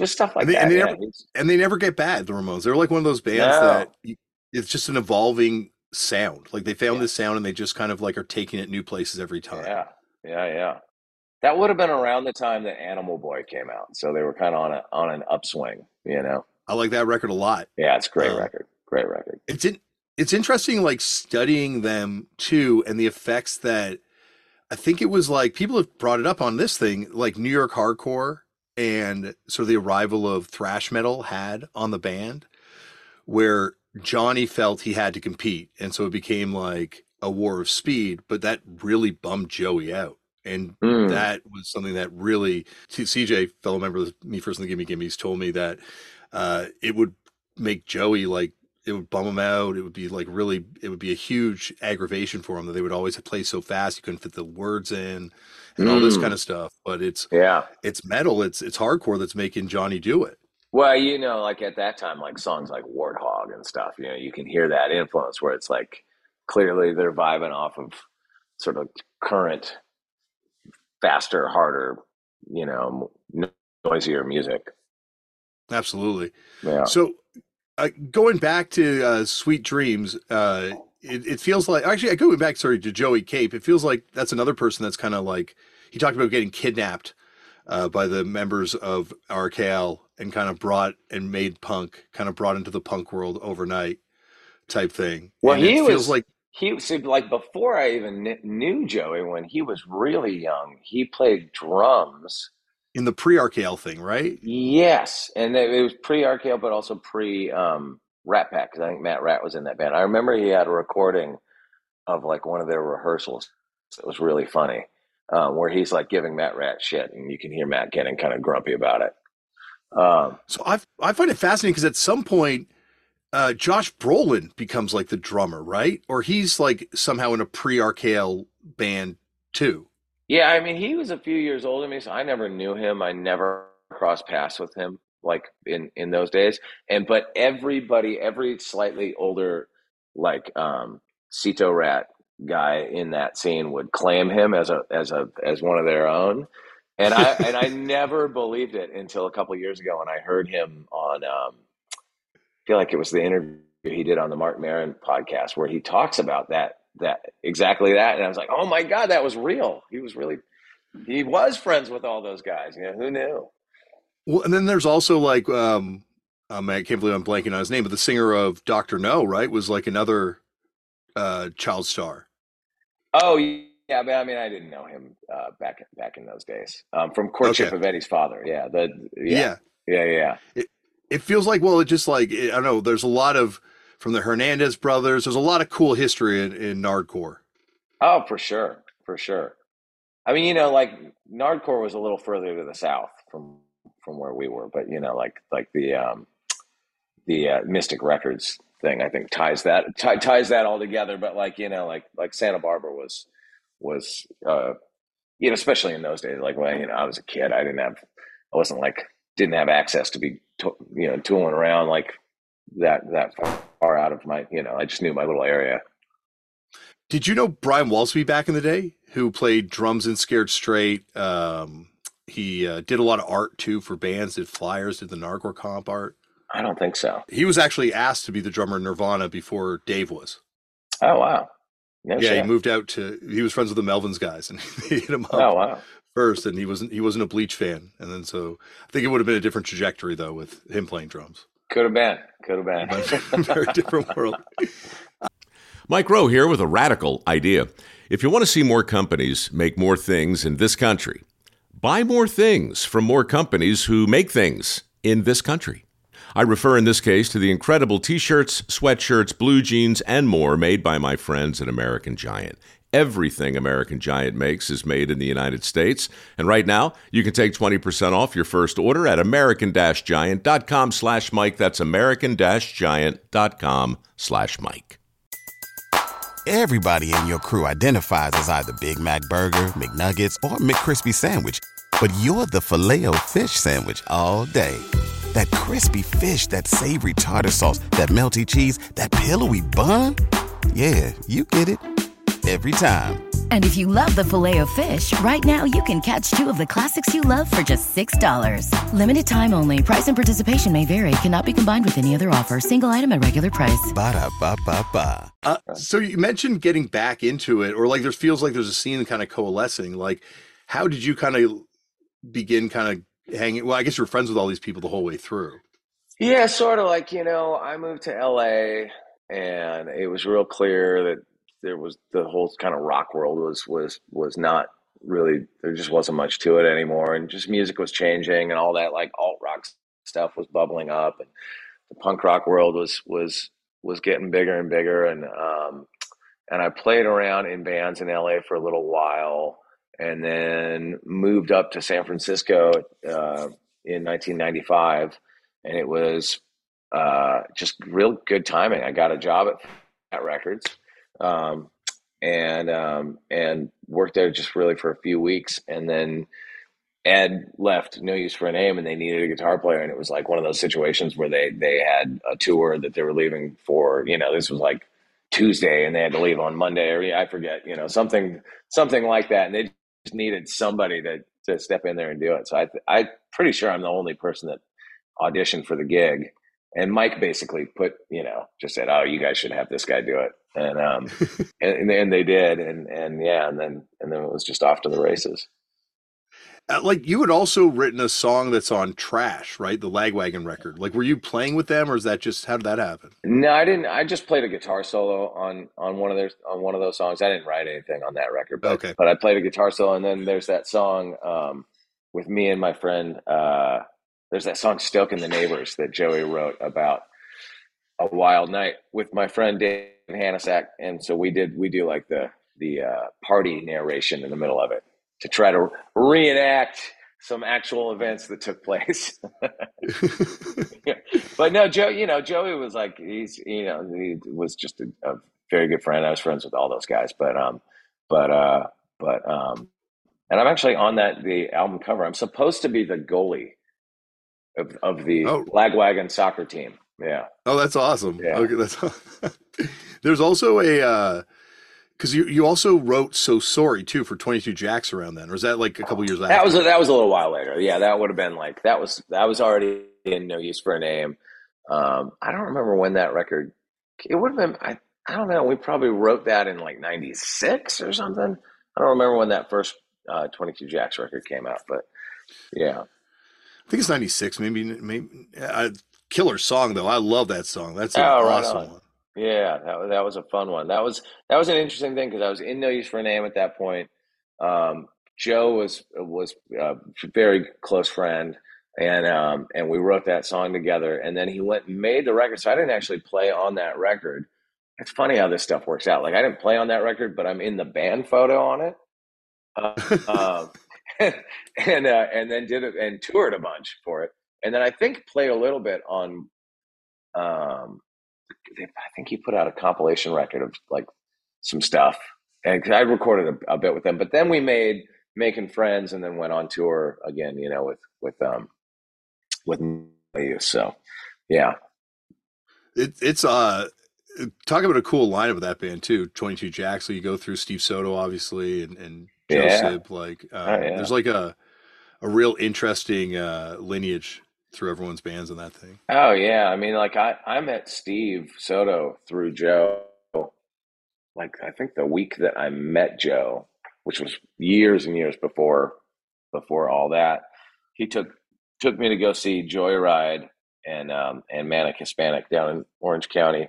just stuff like And they- that and they yeah. never- And they never get bad, the Ramones. They're like one of those bands No. that it's just an evolving sound. Like they found Yeah. this sound and they just kind of like are taking it new places every time. Yeah, yeah, yeah. That would have been around the time that Animal Boy came out, so they were kind of on a on an upswing, you know. I like that record a lot. Yeah, it's a great Uh, record, great record. It's in, it's interesting like studying them too and the effects that I think it was like people have brought it up on this thing like New York hardcore and sort of the arrival of thrash metal had on the band where Johnny felt he had to compete and so it became like a war of speed but that really bummed Joey out and Mm. that was something that really CJ fellow member of me first in the gimme gimmes told me that uh it would make Joey like it would bum him out it would be like really it would be a huge aggravation for him that they would always play so fast you couldn't fit the words in and all this Mm. kind of stuff but it's Yeah. it's metal it's it's hardcore that's making Johnny do it Well, you know, like at that time, like songs like Warthog and stuff, you know, you can hear that influence where it's like clearly they're vibing off of sort of current, faster, harder, you know, noisier music. absolutely Yeah. So, uh, going back to uh, Sweet Dreams, uh, it, it feels like actually, going back sorry to Joey Cape, it feels like that's another person that's kind of like he talked about getting kidnapped uh, by the members of RKL and kind of brought and made punk, kind of brought into the punk world overnight. type thing. Well, And he it was feels like he see, like before I even kn- knew Joey when he was really young. He played drums. in the pre RKL thing, right? Yes, and it was pre RKL, but also pre um, Rat Pack because I think Matt Rat was in that band. I remember he had a recording of like one of their rehearsals. It was really funny, uh, where he's like giving Matt Rat shit, and you can hear Matt getting kind of grumpy about it. Um, So I I find it fascinating because at some point, uh, Josh Brolin becomes like the drummer, right? Or he's like somehow in a pre RKL band too. Yeah, I mean, he was a few years older than me, so I never knew him. I never crossed paths with him like in in those days. And but everybody, every slightly older like um Cito Rat guy in that scene would claim him as a as a as one of their own. And I and I never believed it until a couple of years ago when I heard him on um feel like it was the interview he did on the Marc Maron podcast where he talks about that that exactly that and I was like, "Oh my god, that was real." He was really he was friends with all those guys. You know, who knew? Well, and then there's also like um, um I can't believe I'm blanking on his name, but the singer of Dr. Know, right, was like another uh child star. Oh yeah, but I mean, I didn't know him uh, back back in those days. Um, from courtship Okay. of Eddie's father. Yeah, the Yeah. yeah, yeah, yeah. It feels like well, it just like I don't know. There's a lot of from the Hernandez brothers. There's a lot of cool history in, in Nardcore. Oh, for sure, for sure. I mean, you know, like Nardcore was a little further to the south from from where we were, but you know, like like the um, the uh, Mystic Records thing, I think ties that ti- ties that all together. But like you know, like like Santa Barbara was was uh, you know, especially in those days, like when you know I was a kid, I didn't have, I wasn't like didn't have access to be you know tooling around like that that far out of my you know I just knew my little area. Did you know Brian Walsby back in the day, who played drums in Scared Straight? Um, he uh, did a lot of art too for bands, did flyers, did the Nardcore comp art. I don't think so. He was actually asked to be the drummer in Nirvana before Dave was. Oh wow, no yeah, shit. he moved out to. He was friends with the Melvins guys, and they hit him up Oh wow. First, and he wasn't. He wasn't a Bleach fan, and then so I think it would have been a different trajectory though with him playing drums. Could have been. Could have been. Very different world. Mike Rowe here with a radical idea. If you want to see more companies make more things in this country, buy more things from more companies who make things in this country. I refer in this case to the incredible t shirts, sweatshirts, blue jeans, and more made by my friends at American Giant. Everything American Giant makes is made in the United States. And right now, you can take 20% off your first order at american-giant.com slash Mike. That's american-giant.com slash Mike. Everybody in your crew identifies as either Big Mac Burger, McNuggets, or McCrispy Sandwich. But you're the filet fish Sandwich all day. That crispy fish, that savory tartar sauce, that melty cheese, that pillowy bun. Yeah, you get it. Every time. And if you love the filet of fish, right now you can catch two of the classics you love for just $6. Limited time only. Price and participation may vary. Cannot be combined with any other offer. Single item at regular price. Ba-da-ba-ba-ba. Uh, so you mentioned getting back into it, or like there feels like there's a scene kind of coalescing. Like, how did you kind of begin kind of hanging? Well, I guess you were friends with all these people the whole way through. Yeah, sort of like, you know, I moved to LA and it was real clear that there was the whole kind of rock world was was was not really there just wasn't much to it anymore. And just music was changing and all that like alt rock stuff was bubbling up and the punk rock world was was was getting bigger and bigger. And um and I played around in bands in LA for a little while and then moved up to San Francisco uh, in 1995 and it was uh, just real good timing. I got a job at Fat Records, um, and um, and worked there just really for a few weeks, and then Ed left No Use for a Name, and they needed a guitar player, and it was like one of those situations where they they had a tour that they were leaving for. You know, this was like Tuesday, and they had to leave on Monday, or yeah, I forget. You know, something something like that, and they just needed somebody to to step in there and do it. So I I'm pretty sure I'm the only person that auditioned for the gig. And Mike basically put, you know, just said, "Oh, you guys should have this guy do it," and um, and, and they did, and and yeah, and then and then it was just off to the races. Uh, like you had also written a song that's on Trashed, right? The Lagwagon record. Like, were you playing with them, or is that just how did that happen? No, I didn't. I just played a guitar solo on on one of their on one of those songs. I didn't write anything on that record, but Okay. but I played a guitar solo, and then there's that song um, with me and my friend. Uh, there's that song "Stokin' the Neighbors" that Joey wrote about a wild night with my friend Dave Hanasak, and so we did we do like the the uh, party narration in the middle of it to try to reenact some actual events that took place. but no, Joe, you know, Joey was like, he's, you know, he was just a, a very good friend. I was friends with all those guys, but, um, but, uh, but, um, and I'm actually on that, the album cover. I'm supposed to be the goalie of, of the Oh. Lagwagon soccer team. Yeah. oh, that's awesome. Yeah. Okay, that's. There's also a because you you also wrote "So Sorry" too for Twenty Two Jacks around then, or is that like a couple years after? That was, a, that was a little while later. Yeah. That would have been like, that was, that was already in No Use for a Name. Um, I don't remember when that record, it would have been, I, I don't know. We probably wrote that in like 96 or something. I don't remember when that first uh, 22 Jacks record came out, but yeah. I think it's '96, maybe. Maybe uh, killer song though. I love that song. That's an Oh, right awesome on. one. Yeah, that was, that was a fun one. That was that was an interesting thing because I was in No Use for a Name at that point. Um, Joe was was a very close friend, and um, and we wrote that song together. And then he went and made the record, so I didn't actually play on that record. It's funny how this stuff works out. Like I didn't play on that record, but I'm in the band photo on it. Uh, um, and uh, and then did it and toured a bunch for it, and then I think played a little bit on. Um, I think he put out a compilation record of like some stuff, and I recorded a, a bit with them. But then we made making friends, and then went on tour again. You know, with with um with you. So yeah, It, it's uh talk about a cool lineup of that band too. Twenty Two Jacks. So you go through Steve Soto, obviously, and and Joe Yeah. Sib. Like, uh, Oh, yeah. there's like a a real interesting uh, lineage through everyone's bands on that thing. Oh yeah, I mean, like I I met Steve Soto through Joe. Like I think the week that I met Joe, which was years and years before before all that, he took took me to go see Joyride and um, and Manic Hispanic down in Orange County.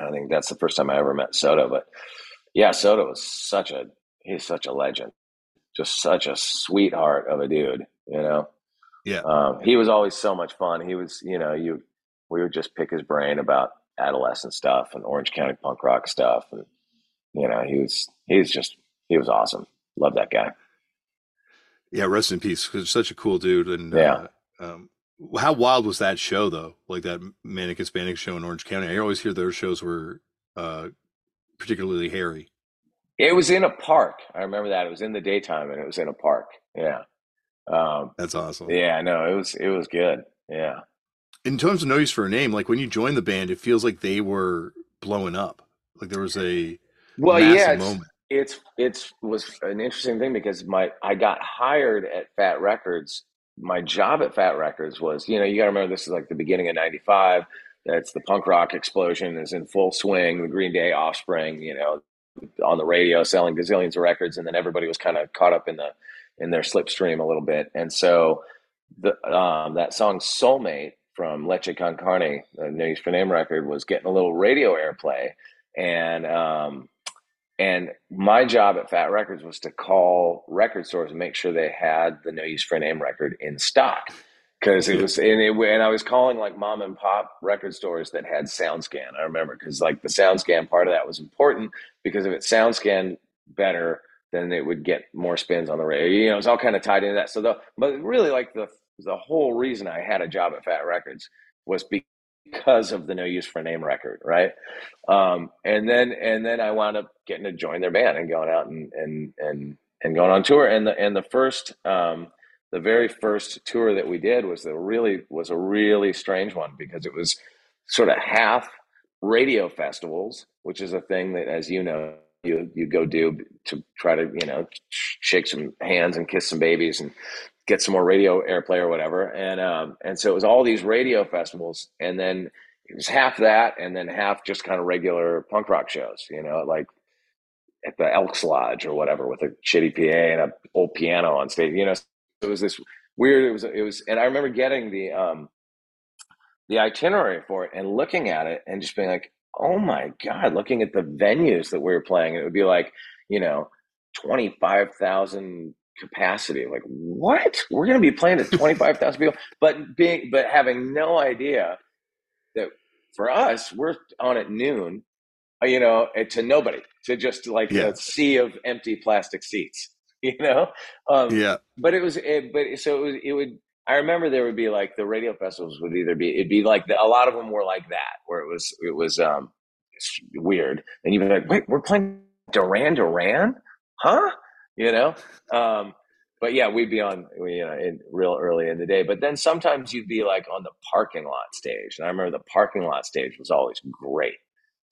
I think that's the first time I ever met Soto. But yeah, Soto was such a he's such a legend, just such a sweetheart of a dude, you know. Yeah. Um, he was always so much fun. He was, you know, you we would just pick his brain about adolescent stuff and Orange County punk rock stuff, and you know, he was he was just he was awesome. Love that guy. Yeah, rest in peace. 'cause such a cool dude. And Yeah. uh, um, how wild was that show though? Like that Manic Hispanic show in Orange County. I always hear those shows were uh, particularly hairy. It was in a park. I remember that. It was in the daytime and it was in a park. Yeah. Um, That's awesome. yeah, no, it was it was good. Yeah. In terms of no use for a name, like when you joined the band, it feels like they were blowing up. Like there was a Well, yeah, it's, moment. it's it's was an interesting thing because my I got hired at Fat Records. My job at Fat Records was, you know, you got to remember this is like the beginning of '95. That's the punk rock explosion is in full swing. The Green Day, Offspring, you know, on the radio selling gazillions of records, and then everybody was kind of caught up in the in their slipstream a little bit. And so the um, that song "Soulmate" from Leche Con Carne, the No Use for Name record, was getting a little radio airplay, and um, and my job at Fat Records was to call record stores and make sure they had the No Use for Name record in stock. Because it was, and, it, and I was calling like mom and pop record stores that had SoundScan. I remember because like the SoundScan part of that was important because if it SoundScan better, then it would get more spins on the radio. You know, it's all kind of tied into that. So the, but really like the the whole reason I had a job at Fat Records was because of the No Use for a Name record, right? Um, and then and then I wound up getting to join their band and going out and and and and going on tour. And the and the first um, the very first tour that we did was the really was a really strange one because it was sort of half radio festivals, which is a thing that, as you know, you you go do to try to you know shake some hands and kiss some babies and get some more radio airplay or whatever. And um, and so it was all these radio festivals, and then it was half that, and then half just kind of regular punk rock shows. You know, like at the Elks Lodge or whatever with a shitty PA and a old piano on stage. You know, it was this weird. It was it was, and I remember getting the um the itinerary for it and looking at it and just being like, oh my god, looking at the venues that we were playing, it would be like, you know, twenty five thousand capacity. Like, what? We're going to be playing to 25,000 people, but being, but having no idea that for us, we're on at noon, uh, you know, to nobody, to just like yeah. a sea of empty plastic seats, you know? Um, yeah. But it was, it, but so it was, it would, I remember there would be like the radio festivals would either be, it'd be like the, a lot of them were like that, where it was, it was, um, weird. And you'd be like, wait, we're playing Duran Duran? Huh? you know. Um, but yeah, we'd be on, you know, in real early in the day. But then sometimes you'd be like on the parking lot stage, and I remember the parking lot stage was always great.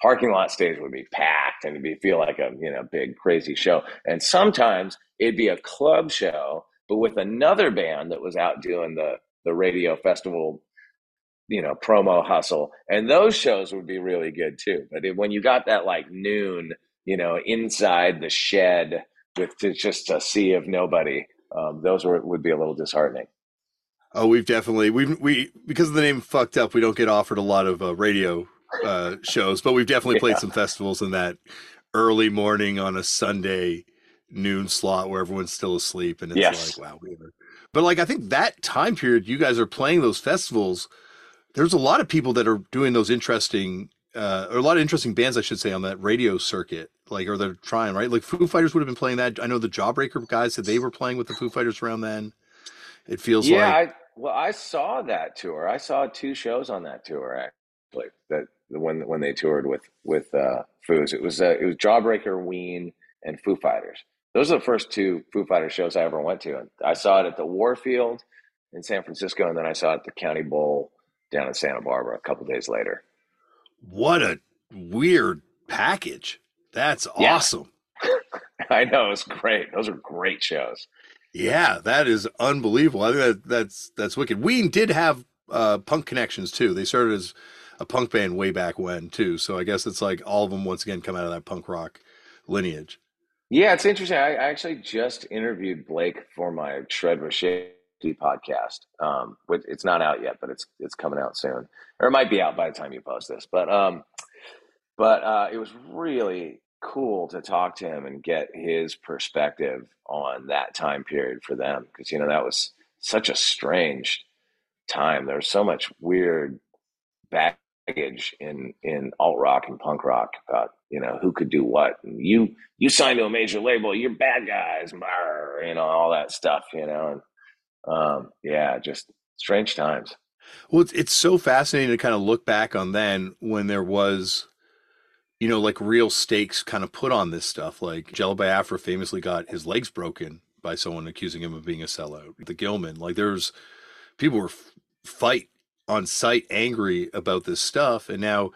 Parking lot stage would be packed, and it'd be feel like a you know big crazy show. And sometimes it'd be a club show, but with another band that was out doing the the radio festival you know promo hustle and those shows would be really good too but it, when you got that like noon you know inside the shed with just a sea of nobody, um, those were, would be a little disheartening. Oh, we've definitely we we because of the name fucked up, we don't get offered a lot of uh, radio uh, shows, but we've definitely played yeah. some festivals in that early morning on a Sunday noon slot where everyone's still asleep, and it's yes. like wow. But like I think that time period, you guys are playing those festivals. There's a lot of people that are doing those interesting uh, or a lot of interesting bands, I should say, on that radio circuit. Like, or they're trying, right? Like Foo Fighters would have been playing that. I know the Jawbreaker guys said they were playing with the Foo Fighters around then. It feels yeah, like. I, well, I saw that tour. I saw two shows on that tour actually. That when when they toured with with uh, Foos, it was uh, it was Jawbreaker, Ween, and Foo Fighters. Those are the first two Foo Fighters shows I ever went to. And I saw it at the Warfield in San Francisco, and then I saw it at the County Bowl down in Santa Barbara a couple days later. What a weird package. That's awesome. I know it's great. Those are great shows. Yeah, that is unbelievable. I think that, that's that's wicked. Ween did have uh, punk connections too. They started as a punk band way back when too. So I guess it's like all of them once again come out of that punk rock lineage. Yeah, it's interesting. I, I actually just interviewed Blake for my Shred Rocher podcast. Um, it's not out yet, but it's it's coming out soon, or it might be out by the time you post this. But um, but uh, it was really cool to talk to him and get his perspective on that time period for them because you know that was such a strange time. There was so much weird baggage in in alt rock and punk rock about you know who could do what. And you you signed to a major label, you're bad guys, you know all that stuff. You know, and um, yeah, just strange times. Well, it's, it's so fascinating to kind of look back on then when there was, you know, like real stakes kind of put on this stuff. Like Jello Biafra famously got his legs broken by someone accusing him of being a sellout. The Gilman, like there's people were f- fight on site angry about this stuff, and now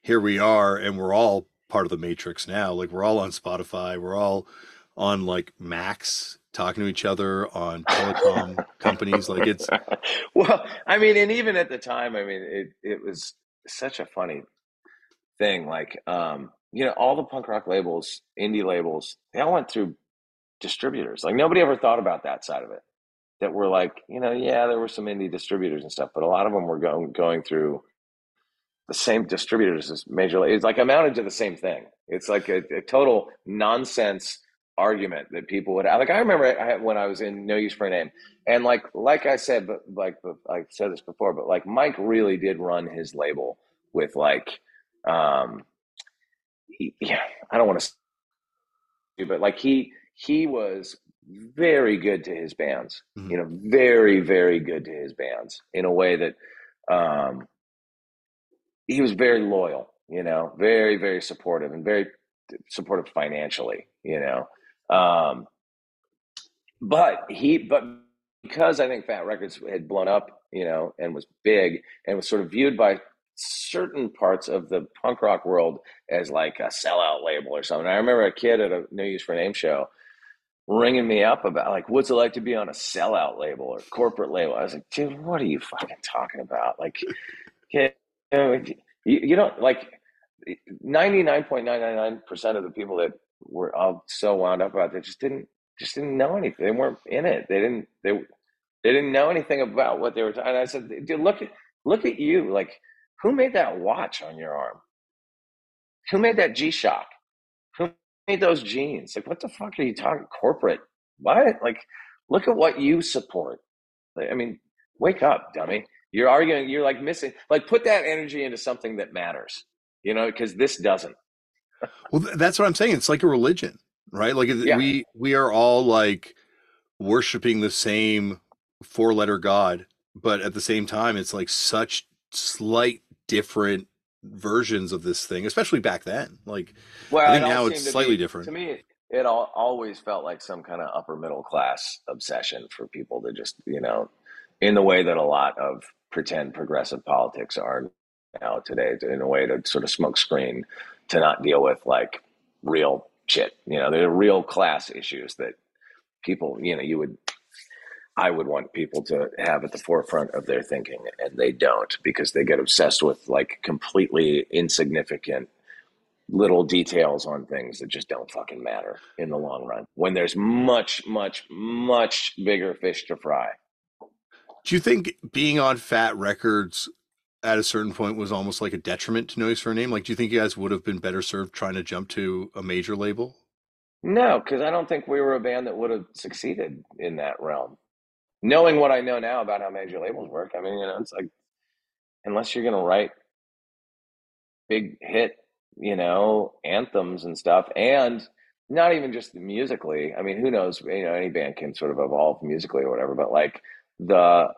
here we are, and we're all part of the matrix now. Like we're all on Spotify, we're all on like Max talking to each other on telecom companies. Like it's well, I mean, and even at the time, I mean, it it was such a funny thing. Like, um, you know, all the punk rock labels, indie labels, they all went through distributors. Like nobody ever thought about that side of it. That were like, you know, yeah, there were some indie distributors and stuff, but a lot of them were going going through the same distributors as major. It's like amounted to the same thing. It's like a, a total nonsense argument that people would like. I remember when I was in No Use for a Name, and like like I said, but like I said this before, but like Mike really did run his label with like, um, he, yeah, I don't want to, but like he he was very good to his bands, mm-hmm. you know, very very good to his bands in a way that, um, he was very loyal, you know, very very supportive and very supportive financially, you know. Um, but he, but because I think Fat Records had blown up, you know, and was big and was sort of viewed by certain parts of the punk rock world as like a sellout label or something. I remember a kid at a No Use for Name show ringing me up about like, what's it like to be on a sellout label or corporate label? I was like, dude, what are you fucking talking about? Like, you, you, you don't like 99.999% of the people that were all so wound up about. They just didn't just didn't know anything. They weren't in it. They didn't they they didn't know anything about what they were talking. I said, dude, look at look at you. Like, who made that watch on your arm? Who made that G Shock? Who made those jeans? Like, what the fuck are you talking? Corporate? What? Like, look at what you support. I mean, wake up, dummy. You're arguing. You're like missing. Like, put that energy into something that matters. You know, because this doesn't. well, that's what I'm saying. It's like a religion, right? Like yeah. we we are all like worshiping the same four letter God, but at the same time, it's like such slight different versions of this thing, especially back then. Like, well, I think now it's slightly be, different. To me, it all, always felt like some kind of upper middle class obsession for people to just, you know, in the way that a lot of pretend progressive politics are now today, in a way to sort of smoke screen to not deal with like real shit. You know, there are real class issues that people, you know, you would I would want people to have at the forefront of their thinking, and they don't because they get obsessed with like completely insignificant little details on things that just don't fucking matter in the long run when there's much, much, much bigger fish to fry. Do you think being on Fat Records at a certain point was almost like a detriment to No Use for a Name? Like, do you think you guys would have been better served trying to jump to a major label? No, because I don't think we were a band that would have succeeded in that realm knowing what I know now about how major labels work, I mean, you know, it's like unless you're gonna write big hit, you know, anthems and stuff, and not even just musically. I mean, who knows? You know, any band can sort of evolve musically or whatever, but like the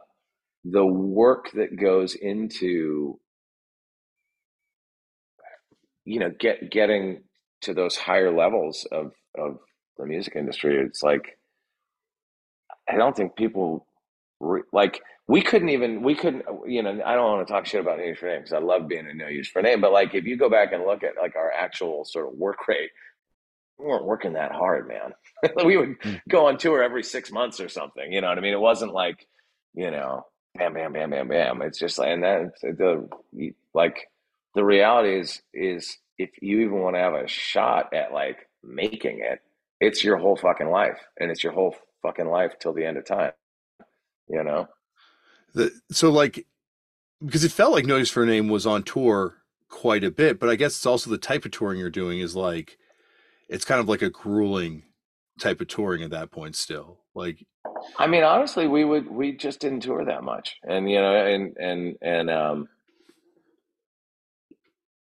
the work that goes into you know get getting to those higher levels of of the music industry it's like I don't think people re- like we couldn't even we couldn't you know I don't want to talk shit about no use for name because I love being a no use for name, but like if you go back and look at like our actual sort of work rate, we weren't working that hard, man. we would hmm. go on tour every six months or something. You know what I mean? It wasn't like you know bam bam bam bam bam. It's just like and then the like the reality is is if you even want to have a shot at like making it, it's your whole fucking life and it's your whole fucking life till the end of time. You know? The so like because it felt like No Use for a Name was on tour quite a bit, but I guess it's also the type of touring you're doing is like it's kind of like a grueling type of touring at that point still. Like I mean honestly we would we just didn't tour that much. And you know and and and um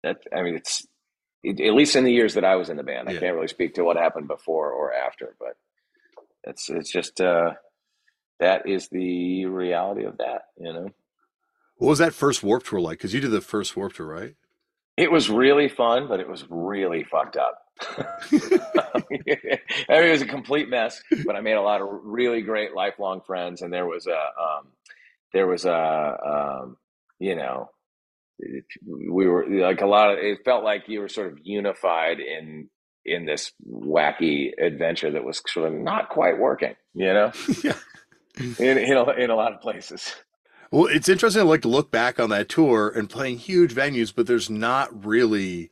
that I mean it's at least in the years that I was in the band. I can't really speak to what happened before or after, but it's it's just uh, that is the reality of that, you know. What was that first Warped Tour like? Because you did the first Warped Tour, right? It was really fun, but it was really fucked up. It was a complete mess, but I made a lot of really great lifelong friends, and there was a, um, there was a, um, you know, we were like a lot of. It felt like you were sort of unified in in this wacky adventure that was sort of not quite working, you know, yeah. in, in, a, in a lot of places. Well, it's interesting to like to look back on that tour and playing huge venues, but there's not really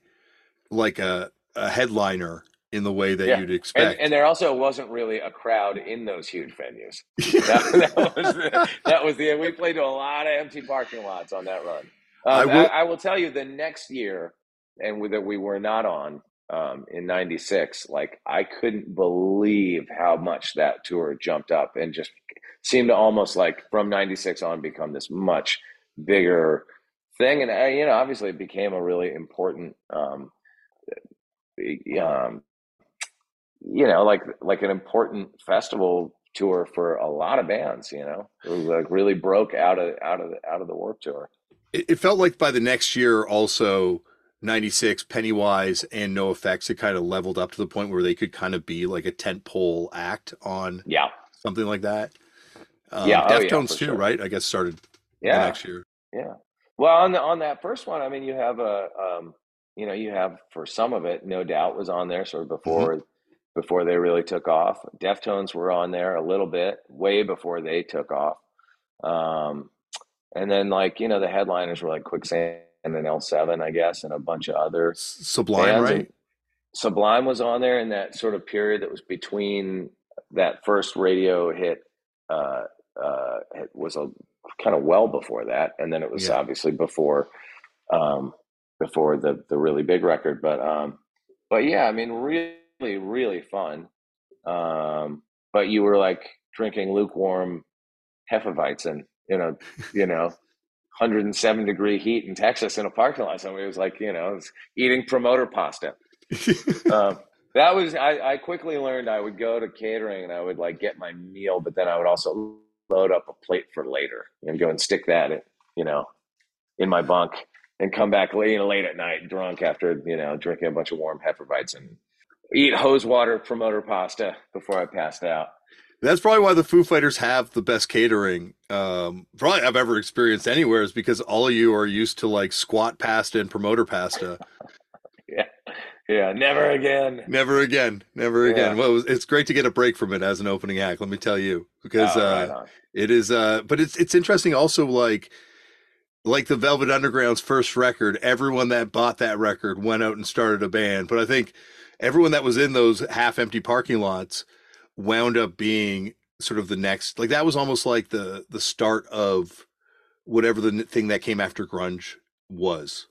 like a, a headliner in the way that yeah. you'd expect. And, and, there also wasn't really a crowd in those huge venues. that, that, was the, that was the, we played to a lot of empty parking lots on that run. Um, I, will, I, I, will, tell you the next year, and that we were not on, um, in 96 like i couldn't believe how much that tour jumped up and just seemed to almost like from 96 on become this much bigger thing and uh, you know obviously it became a really important um, um, you know like like an important festival tour for a lot of bands you know it was like really broke out of out of the, out of the warped tour it, it felt like by the next year also 96 Pennywise and NOFX had kind of leveled up to the point where they could kind of be like a tent pole act on yeah something like that. Um, yeah, Deftones oh, yeah, too, sure. right? I guess started yeah next year. Yeah. Well, on the on that first one, I mean, you have a um, you know, you have for some of it, no doubt was on there sort of before mm-hmm. before they really took off. Deftones were on there a little bit, way before they took off. Um, and then like you know, the headliners were like Quicksand and an L7, I guess, and a bunch of other Sublime, right? And, Sublime was on there in that sort of period that was between that first radio hit. Uh, uh, it was a kind of well before that, and then it was Yeah. obviously before um, before the the really big record. But um, but yeah, I mean, really, really fun. Um, but you were like drinking lukewarm Hefeweizen, you know, you know, 107 degree heat in Texas in a parking lot. Somebody was like, you know, eating promoter pasta. Um, that was I, I quickly learned I would go to catering and I would like get my meal, but then I would also load up a plate for later and go and stick that, in, you know, in my bunk and come back late, you know, late at night drunk after you know drinking a bunch of warm Hefeweizen and eat hose water promoter pasta before I passed out. That's probably why the Foo Fighters have the best catering. Um, probably I've ever experienced anywhere is because all of you are used to like squat pasta and promoter pasta. Yeah, yeah, never again. Never again, never again. Yeah. Well, it was- it's great to get a break from it as an opening act. Let me tell you, because Oh, uh, right on. it is. Uh, but it's it's interesting also like like the Velvet Underground's first record. Everyone that bought that record went out and started a band. But I think everyone that was in those half empty parking lots wound up being sort of the next. Like that was almost like the the start of whatever the thing that came after grunge was.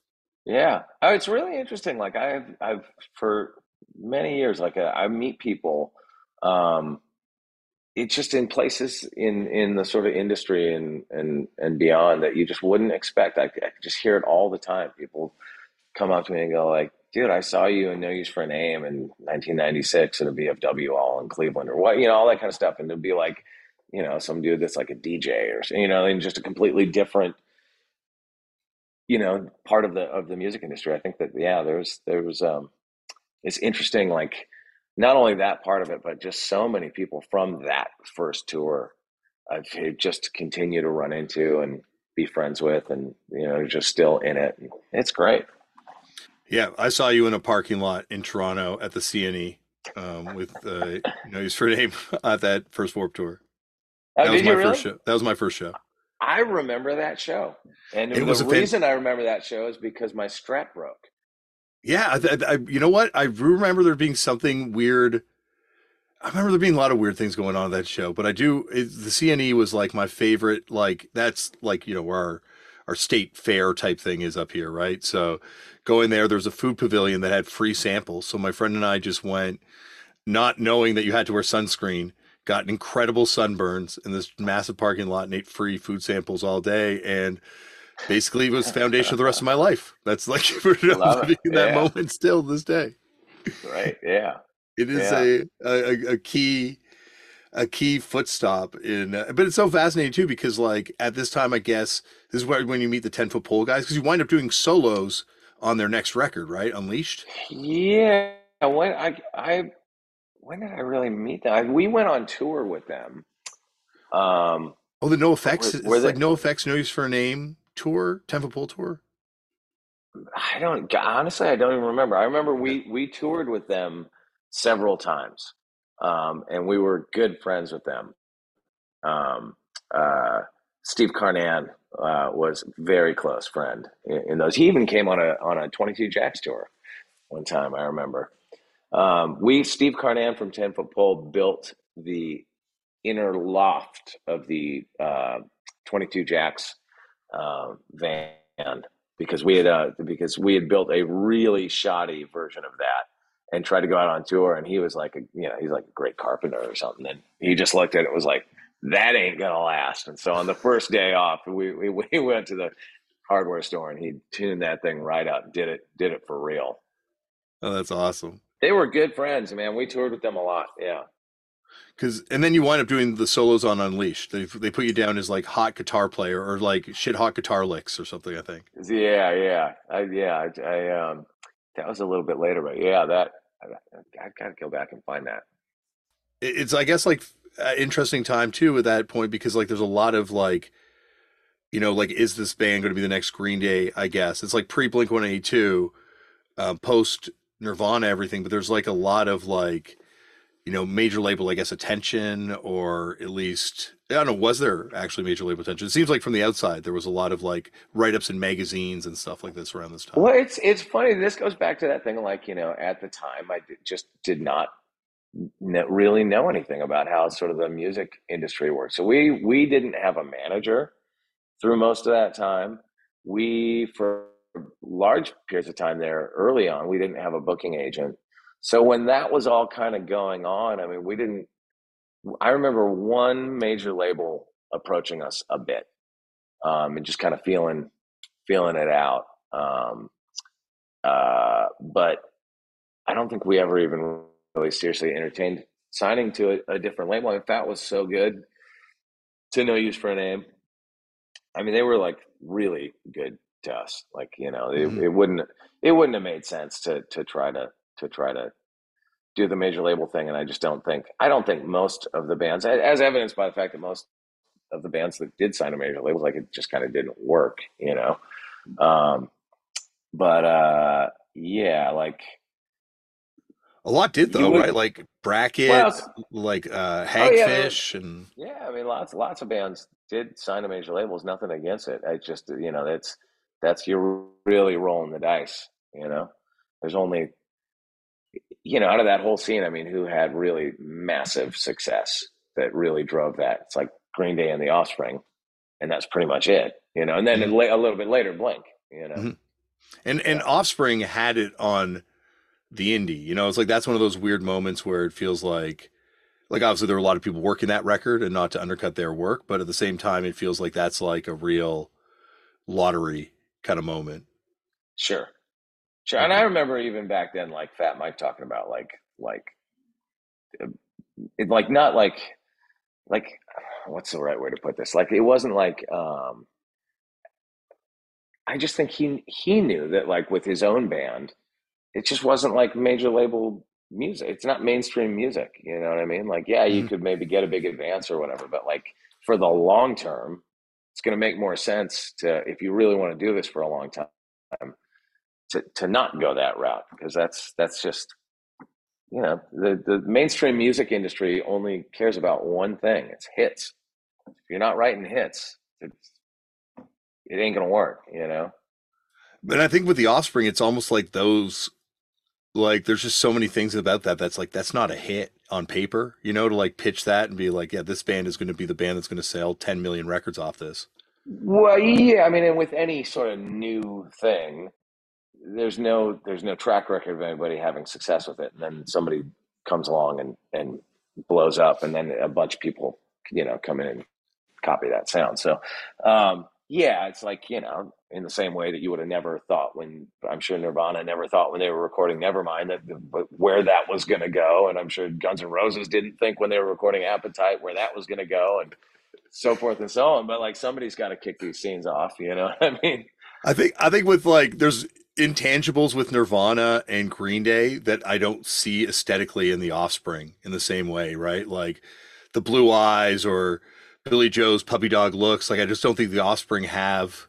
Yeah, oh, it's really interesting. Like I've, I've for many years, like uh, I meet people, um, it's just in places in in the sort of industry and and and beyond that you just wouldn't expect. I, I just hear it all the time. People come up to me and go like, "Dude, I saw you in No Use for a Name in 1996 at a VFW all in Cleveland, or what, you know, all that kind of stuff." And it'd be like, you know, some dude that's like a DJ or you know, and just a completely different you know part of the of the music industry i think that yeah there's there's um it's interesting like not only that part of it but just so many people from that first tour i've just continue to run into and be friends with and you know just still in it it's great Yeah, I saw you in a parking lot in Toronto at the CNE um, with uh, you know his for name at that first Warped Tour. oh, That was my really first show. That was my first show. i remember that show and It the was a fan- reason i remember that show is because my strap broke Yeah, I, I, you know what? I remember there being something weird. I remember there being a lot of weird things going on at that show, but I do. It, the CNE was like my favorite. Like that's like you know where our our state fair type thing is up here, right? So going there, there was a food pavilion that had free samples. So my friend and I just went, not knowing that you had to wear sunscreen. Got incredible sunburns in this massive parking lot and ate free food samples all day, and basically it was the foundation of the rest of my life. That's like I'm Love it. living in that Yeah. moment still this day. right yeah It is Yeah. a, a a key a key footstop in, uh, but it's so fascinating too because like at this time, I guess this is where when you meet the ten foot pole guys because you wind up doing solos on their next record, right? Unleashed. Yeah, when I I when did I really meet them? I, we went on tour with them. Um, Oh, the NOFX. Were- It's they- like NOFX, No Use for a Name tour, pole tour. I don't honestly, I don't even remember. I remember we we toured with them several times, um, and we were good friends with them. Um, uh, Steve Carnan uh, was very close friend in, in those. He even came on a on a Twenty Two Jacks tour one time. I remember. Um, we Steve Carnan from Ten Foot Pole built the inner loft of the uh, 22 Jacks uh, van because we had uh, because we had built a really shoddy version of that and tried to go out on tour and he was like a you know he's like a great carpenter or something. And he just looked at it and was like that ain't gonna last. And so on the first day off we we, we went to the hardware store and he tuned that thing right up did it did it for real. Oh, that's awesome. they were good friends man. We toured with them a lot. Yeah Because and then you wind up doing the solos on Unleashed. They they put you down as like hot guitar player or like shit hot guitar licks or something. I think. Yeah, yeah, I, yeah. I, I um, that was a little bit later, but yeah, that I, I gotta go back and find that. It- It's I guess like an interesting time too at that point because like there's a lot of like, you know, like is this band going to be the next Green Day? I guess it's like pre Blink One Eighty Two, uh, post Nirvana, everything. But there's like a lot of like, you know, major label, I guess, attention, or at least I don't know, was there actually major label attention? It seems like from the outside there was a lot of like write ups in magazines and stuff like this around this time. Well, it's it's funny. This goes back to that thing, like you know, at the time, I just did not really know anything about how sort of the music industry works. So we we didn't have a manager through most of that time. We for large periods of time there early on, we didn't have a booking agent. So when that was all kind of going on, I mean, we didn't. I remember one major label approaching us a bit, um, and just kind of feeling feeling it out. Um, uh, but I don't think we ever even really seriously entertained signing to a, a different label. I mean, Fat was so good to no use for a name. I mean, they were like really good to us. Like you know, it, Mhm. it wouldn't it wouldn't have made sense to to try to to try to do the major label thing. And I just don't think I don't think most of the bands, as evidenced by the fact that most of the bands that did sign a major label, like it just kind of didn't work. You know, um, but uh, yeah, like A lot did though, would- right? Like Bracket, Well, like uh, Oh, yeah, Hagfish, and Yeah, I mean, lots lots of bands did sign a major label. labels. Nothing against it. I just you know that's that's you're really rolling the dice. You know, there's only you know out of that whole scene. I mean, who had really massive success that really drove that? It's like Green Day and The Offspring, and that's pretty much it. You know, and then Mhm. a little bit later, Blink. You know, Mhm. and and Offspring had it on the indie. You know, it's like that's one of those weird moments where it feels like, like obviously there were a lot of people working that record, and not to undercut their work, but at the same time, it feels like that's like a real lottery kind of moment. Sure. Sure. And I remember even back then, like Fat Mike talking about like, like, uh, it, like, not like, like, what's the right way to put this? Like, it wasn't like, um, I just think he, he knew that like with his own band, it just wasn't like major label music. It's not mainstream music. You know what I mean? Like, yeah, you Mhm. could maybe get a big advance or whatever, but like for the long term, it's going to make more sense to, if you really want to do this for a long time, to, to not go that route because that's that's just you know the the mainstream music industry only cares about one thing it's hits if you're not writing hits it's, it ain't gonna work you know But I think with the Offspring, it's almost like those, like there's just so many things about that that's like that's not a hit on paper, you know, to like pitch that and be like, yeah, this band is going to be the band that's going to sell 10 million records off this. well yeah i mean and with any sort of new thing there's no there's no track record of anybody having success with it. And then somebody comes along and and blows up and then a bunch of people you know come in and copy that sound. So um yeah it's like you know in the same way that you would have never thought when i'm sure nirvana never thought when they were recording nevermind that where that was going to go. And i'm sure guns N' roses didn't think when they were recording appetite where that was going to go and so forth and so on. But like somebody's got to kick these scenes off you know what i mean? I think I think with like there's intangibles with Nirvana and Green Day that I don't see aesthetically in the Offspring in the same way, right? Like the blue eyes or Billie Joe's puppy dog looks. Like I just don't think the Offspring have.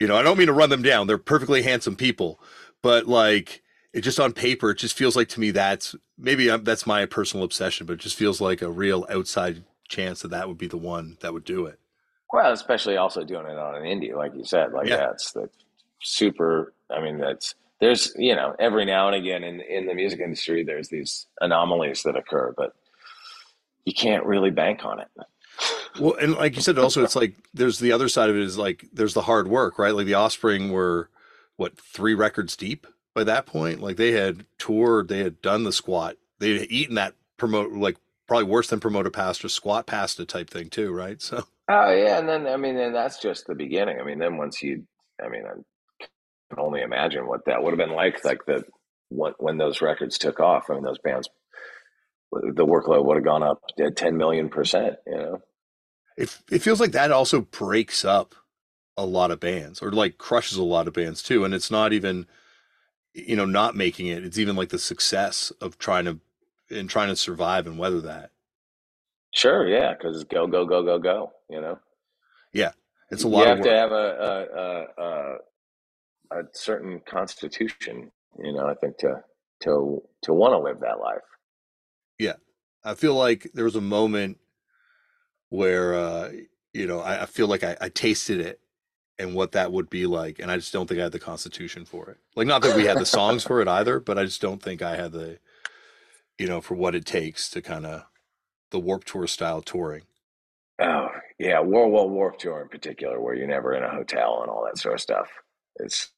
You know, I don't mean to run them down. They're perfectly handsome people, but like it just on paper, it just feels like to me that's maybe I'm, that's my personal obsession, but it just feels like a real outside chance that that would be the one that would do it. Well, especially also doing it on an indie, like you said, like Yeah. that's the super. I mean, that's there's you know every now and again in in the music industry, there's these anomalies that occur, but you can't really bank on it. Well, and like you said, also it's like there's the other side of it is like there's the hard work, right? Like the Offspring were what three records deep by that point. Like they had toured, they had done the squat, they had eaten that promote like probably worse than promoter pasta, squat pasta type thing too, right? So Oh yeah, and then I mean, and that's just the beginning. I mean, then once you, I mean, I can only imagine what that would have been like, like the when when those records took off. I mean, those bands, the workload would have gone up at ten million percent. You know. it it feels like that also breaks up a lot of bands or like crushes a lot of bands too. And it's not even you know not making it. It's even like the success of trying to and trying to survive and weather that. Sure, yeah, because go go go go go. You know. Yeah, it's a lot you have to have a a, a a a certain constitution, you know. I think to to to want to live that life. Yeah. I feel like there was a moment where uh, you know I, I feel like I, I tasted it and what that would be like, and I just don't think I had the constitution for it. Like, not that we had the songs for it either, but I just don't think I had the, you know, for what it takes to kind of the Warped Tour style touring. Oh yeah, World War Warped Tour in particular, where you're never in a hotel and all that sort of stuff. It's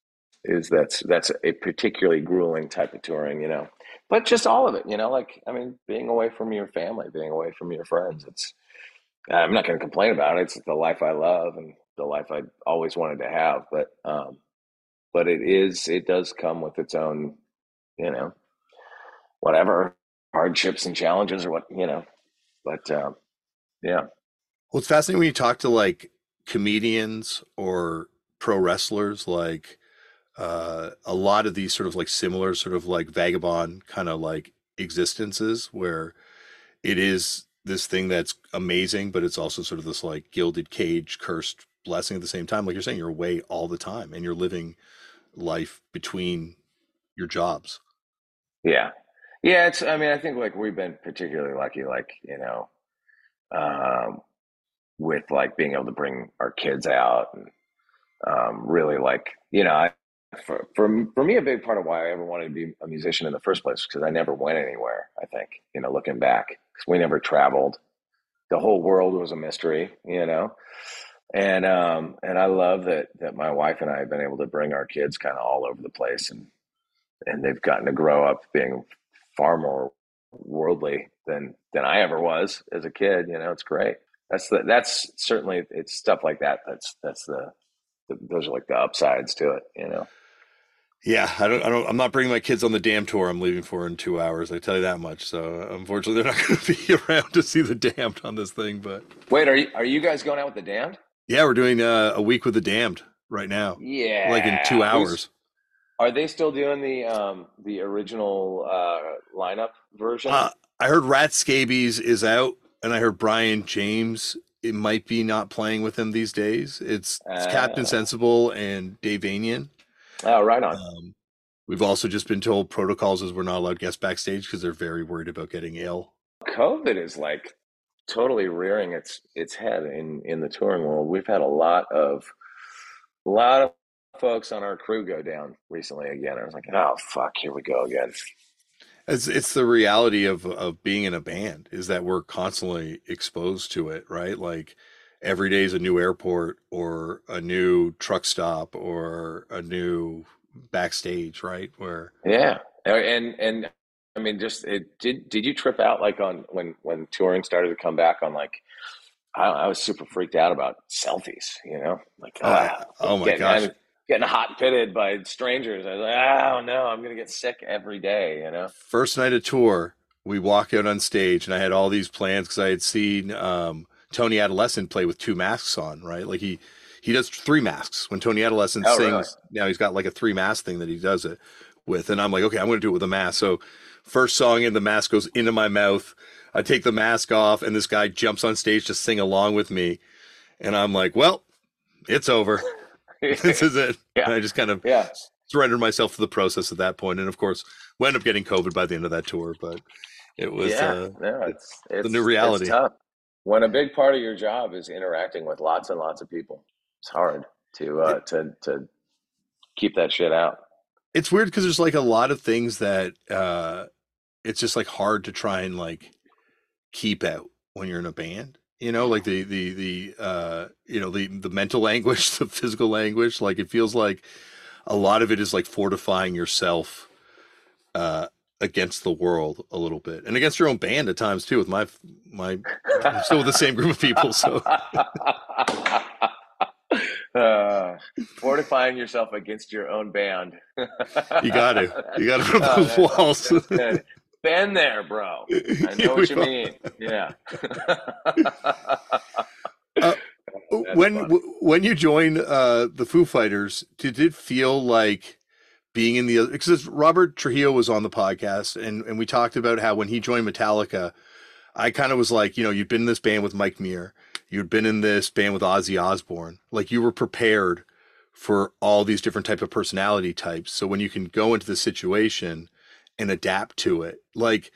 is that's that's a particularly grueling type of touring, you know. But just all of it, you know, like I mean, being away from your family, being away from your friends. It's I'm not going to complain about it. It's the life I love and the life I always wanted to have. But um, but it is it does come with its own, you know, whatever hardships and challenges or what you know. But um, yeah. Well, it's fascinating when you talk to like comedians or pro wrestlers, like uh, a lot of these sort of like similar, sort of like vagabond kind of like existences where it is this thing that's amazing, but it's also sort of this like gilded cage, cursed blessing at the same time. Like you're saying, you're away all the time and you're living life between your jobs. Yeah. Yeah. It's, I mean, I think like we've been particularly lucky, like, you know, um, with like being able to bring our kids out and um, really like, you know, I, for, for, for me, a big part of why I ever wanted to be a musician in the first place, because I never went anywhere, I think, you know, looking back, because we never traveled. The whole world was a mystery, you know? and um, and I love that that my wife and I have been able to bring our kids kind of all over the place, and and they've gotten to grow up being far more worldly than than I ever was as a kid. You know, it's great. That's the that's certainly it's stuff like that. That's that's the, the those are like the upsides to it. You know. Yeah, I don't, I don't, I'm not bringing my kids on the Damned tour I'm leaving for in two hours. I tell you that much. So unfortunately, they're not going to be around to see the Damned on this thing. But wait, are you are you guys going out with the Damned? Yeah, we're doing uh, a week with the Damned right now. Yeah, like in two hours. Are they still doing the um, the original uh, lineup version? Uh, I heard Rat Scabies is out, and I heard Brian James. It might be not playing with him these days. It's, it's Captain uh. Sensible and Dave Vanian. Oh, right on. Um, we've also just been told protocols is we're not allowed guests backstage because they're very worried about getting ill. COVID is like totally rearing its its head in in the touring world. We've had a lot of a lot of folks on our crew go down recently again. I was like, oh fuck, here we go again. It's it's the reality of of being in a band is that we're constantly exposed to it, right? Like every day is a new airport or a new truck stop or a new backstage, right? Where yeah, and and I mean, just it did. Did you trip out like on when when touring started to come back on like? I, I was super freaked out about selfies. You know, like uh, oh my getting, gosh, getting hot pitted by strangers. I was like, oh no, I'm gonna get sick every day. You know. First night of tour, we walk out on stage, and I had all these plans because I had seen um, Tony Adolescent play with two masks on. Right, like he he does three masks when Tony Adolescent oh, sings. Really? Now he's got like a three mask thing that he does it with, and I'm like, okay, I'm going to do it with a mask. So First song and the mask goes into my mouth. I take the mask off, and this guy jumps on stage to sing along with me. And I'm like, well, it's over. this is it. Yeah. And I just kind of yeah. surrendered myself to the process at that point. And of course, we ended up getting COVID by the end of that tour, but it was yeah, uh, no, it's, it's, the new reality. When a big part of your job is interacting with lots and lots of people, it's hard to uh, to to keep that shit out. It's weird because there's like a lot of things that uh, it's just like hard to try and like keep out when you're in a band you know like the the the uh you know the the mental anguish the physical language like it feels like a lot of it is like fortifying yourself uh against the world a little bit and against your own band at times too with my my I'm still with the same group of people so uh, fortifying yourself against your own band you got to you got to put up those walls been there, bro. I know what you mean. Yeah. uh, when when you joined uh, the Foo Fighters, did it feel like being in the because Robert Trujillo was on the podcast and and we talked about how when he joined Metallica, I kind of was like, you know, you'd been in this band with Mike Muir, you'd been in this band with Ozzy Osbourne, like you were prepared for all these different type of personality types. So when you can go into the situation and adapt to it. Like,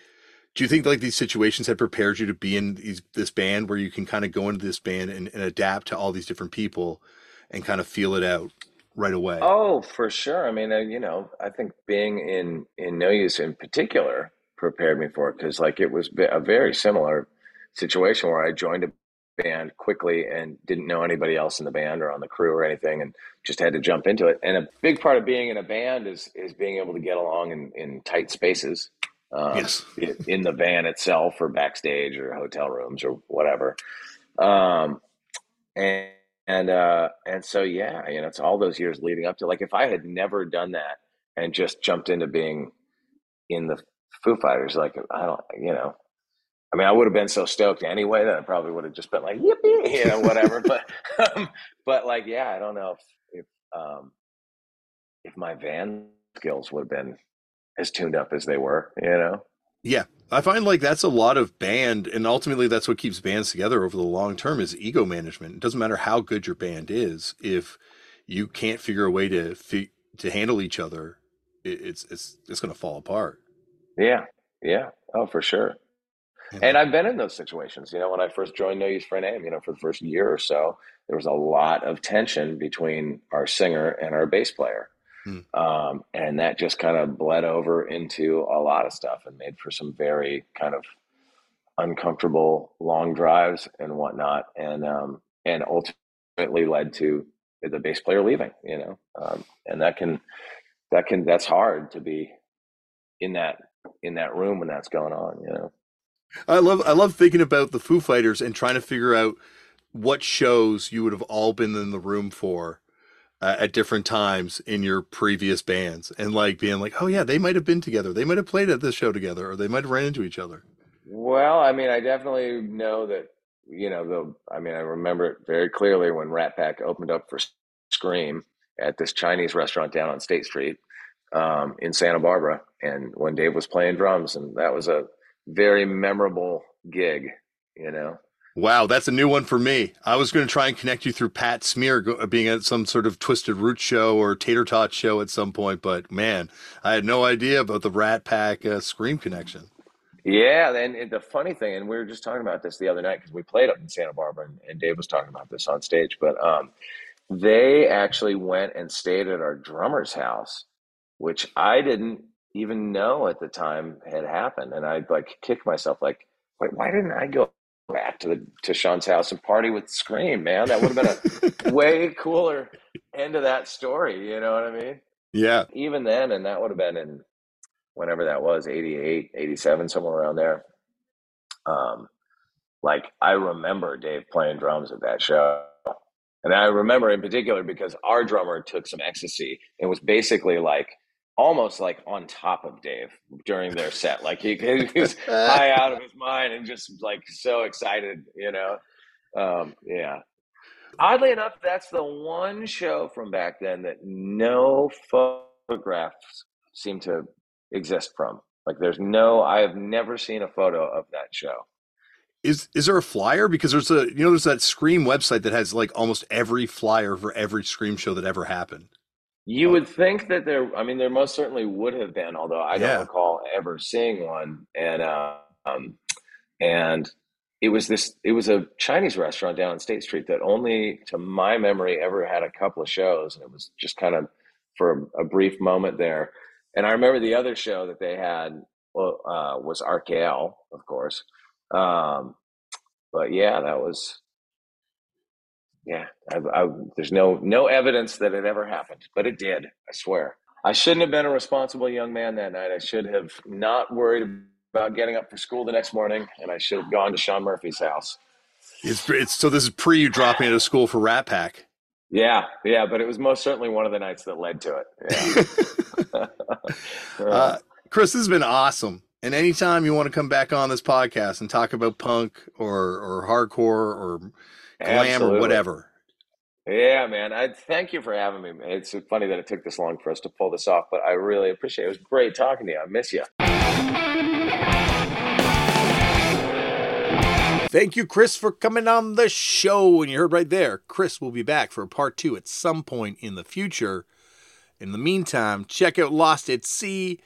Do you think like these situations had prepared you to be in these, this band where you can kind of go into this band and, and adapt to all these different people and kind of feel it out right away? Oh, for sure. I mean, uh, you know, I think being in in No Use in particular prepared me for it because like it was a very similar situation where I joined a band quickly and didn't know anybody else in the band or on the crew or anything and just had to jump into it and a big part of being in a band is is being able to get along in, in tight spaces um, yes. in the van itself or backstage or hotel rooms or whatever um, and and uh, and so yeah you know it's all those years leading up to like if i had never done that and just jumped into being in the foo fighters like i don't you know I mean, I would have been so stoked anyway that I probably would have just been like, yippee, you know, whatever. but, um, but like, yeah, I don't know if, if, um, if my van skills would have been as tuned up as they were, you know? Yeah. I find like that's a lot of band, and ultimately that's what keeps bands together over the long term is ego management. It doesn't matter how good your band is, if you can't figure a way to fi- to handle each other, it, it's it's it's going to fall apart. Yeah, yeah, oh for sure. And I've been in those situations. You know, when I first joined No Use for a Name, you know, for the first year or so, there was a lot of tension between our singer and our bass player. Hmm. Um, and that just kind of bled over into a lot of stuff and made for some very kind of uncomfortable long drives and whatnot. And, um, and ultimately led to the bass player leaving, you know, um, and that can, that can, that's hard to be in that, in that room when that's going on, you know? I love I love thinking about the Foo Fighters and trying to figure out what shows you would have all been in the room for uh, at different times in your previous bands and like being like, "Oh yeah, they might have been together. They might have played at this show together or they might have ran into each other." Well, I mean, I definitely know that you know, the I mean, I remember it very clearly when Rat Pack opened up for Scream at this Chinese restaurant down on State Street um, in Santa Barbara, and when Dave was playing drums, and that was a very memorable gig, you know. Wow, that's a new one for me. I was going to try and connect you through Pat Smear being at some sort of Twisted Root show or Tater Tot show at some point, but man, I had no idea about the Rat Pack uh, Scream connection. Yeah, and the funny thing, and we were just talking about this the other night because we played up in Santa Barbara, and, and, Dave was talking about this on stage. But um, they actually went and stayed at our drummer's house, which I didn't even know at the time had happened. And I like kicked myself like, wait, why didn't I go back to the to Sean's house and party with Scream, man? That would have been a way cooler end of that story. You know what I mean? Yeah. Even then, and that would have been in whenever that was, 88, 87, somewhere around there. Um, like I remember Dave playing drums at that show. And I remember in particular because our drummer took some ecstasy and was basically like almost like on top of Dave during their set. Like he, he was high out of his mind and just like so excited, you know? Um, yeah. Oddly enough, that's the one show from back then that no photographs seem to exist from. Like there's no, I have never seen a photo of that show. Is is there a flyer? Because there's a you know there's that Scream website that has like almost every flyer for every Scream show that ever happened. You would think that there, I mean, there most certainly would have been, although I don't recall ever seeing one. And, um, and it was this, it was a Chinese restaurant down on State Street that only, to my memory, ever had a couple of shows. And it was just kind of for a, a brief moment there. And I remember the other show that they had uh, was RKL, of course. Um, but yeah, that was yeah, I, I, there's no no evidence that it ever happened, but it did. I swear. I shouldn't have been a responsible young man that night. I should have not worried about getting up for school the next morning, and I should have gone to Sean Murphy's house. It's, it's so this is pre you dropping out of school for Rat Pack. Yeah, yeah, but it was most certainly one of the nights that led to it. Yeah. uh, Chris, this has been awesome. And anytime you want to come back on this podcast and talk about punk or or hardcore or glam Absolutely. or whatever. Yeah, man. I thank you for having me. It's funny that it took this long for us to pull this off, but I really appreciate it. It was great talking to you. I miss you. Thank you, Chris, for coming on the show. And you heard right there, Chris will be back for part two at some point in the future. In the meantime, check out Lost at Sea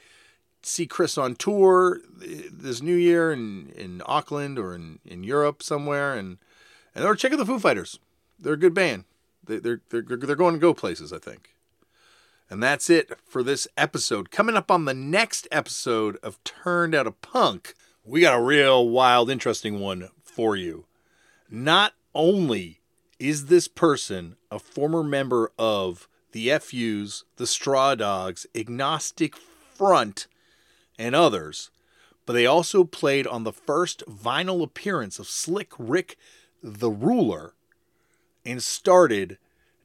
see Chris on tour eh, this new year in, in Auckland or in, in Europe somewhere, and and or check out the Foo Fighters. They're a good band. They, they're they're they're going to go places, I think. And that's it for this episode. Coming up on the next episode of Turned Out a Punk, we got a real wild, interesting one for you. Not only is this person a former member of the FUs, the Straw Dogs, Agnostic Front, and others, but they also played on the first vinyl appearance of Slick Rick the Ruler and started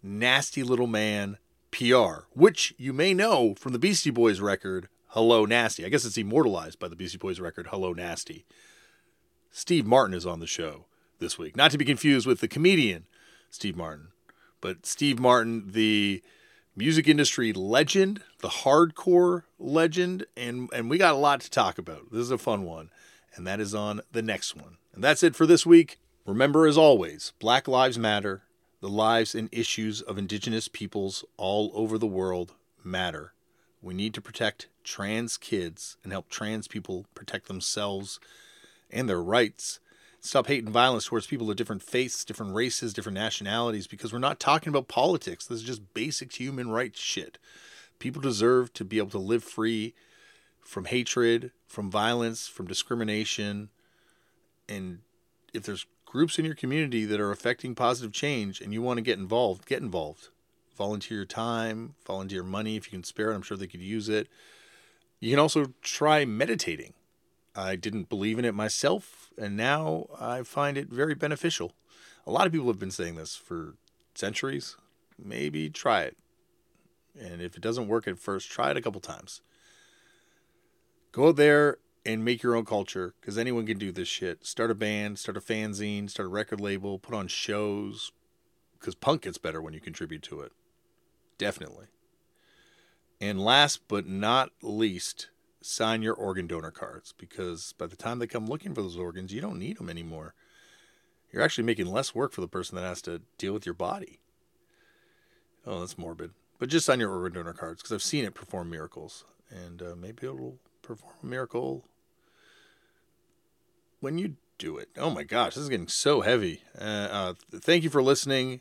Nasty Little Man PR, which you may know from the Beastie Boys record, Hello Nasty. I guess it's immortalized by the Beastie Boys record, Hello Nasty. Steve Martin is on the show this week. Not to be confused with the comedian Steve Martin, but Steve Martin, the music industry legend, the hardcore legend, and, and we got a lot to talk about. This is a fun one, and that is on the next one. And that's it for this week. Remember, as always, Black Lives Matter. The lives and issues of Indigenous peoples all over the world matter. We need to protect trans kids and help trans people protect themselves and their rights. Stop hate and violence towards people of different faiths, different races, different nationalities, because we're not talking about politics. This is just basic human rights shit. People deserve to be able to live free from hatred, from violence, from discrimination. And if there's groups in your community that are affecting positive change and you want to get involved, get involved. Volunteer your time, volunteer money if you can spare it. I'm sure they could use it. You can also try meditating. I didn't believe in it myself, and now I find it very beneficial. A lot of people have been saying this for centuries. Maybe try it. And if it doesn't work at first, try it a couple times. Go there and make your own culture because anyone can do this shit. Start a band, start a fanzine, start a record label, put on shows because punk gets better when you contribute to it. Definitely. And last but not least, sign your organ donor cards because by the time they come looking for those organs, you don't need them anymore. You're actually making less work for the person that has to deal with your body. Oh, that's morbid. But just sign your organ donor cards because I've seen it perform miracles. And uh, maybe it'll perform a miracle when you do it. Oh my gosh, this is getting so heavy. Uh, uh, thank you for listening.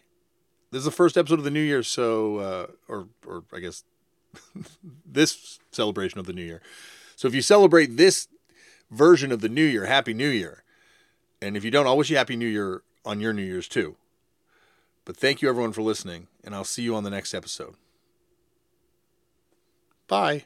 This is the first episode of the new year, so uh, or or I guess this celebration of the new year. So if you celebrate this version of the new year, happy new year. And if you don't, I'll wish you happy new year on your new year's too. But thank you everyone for listening, and I'll see you on the next episode. Bye.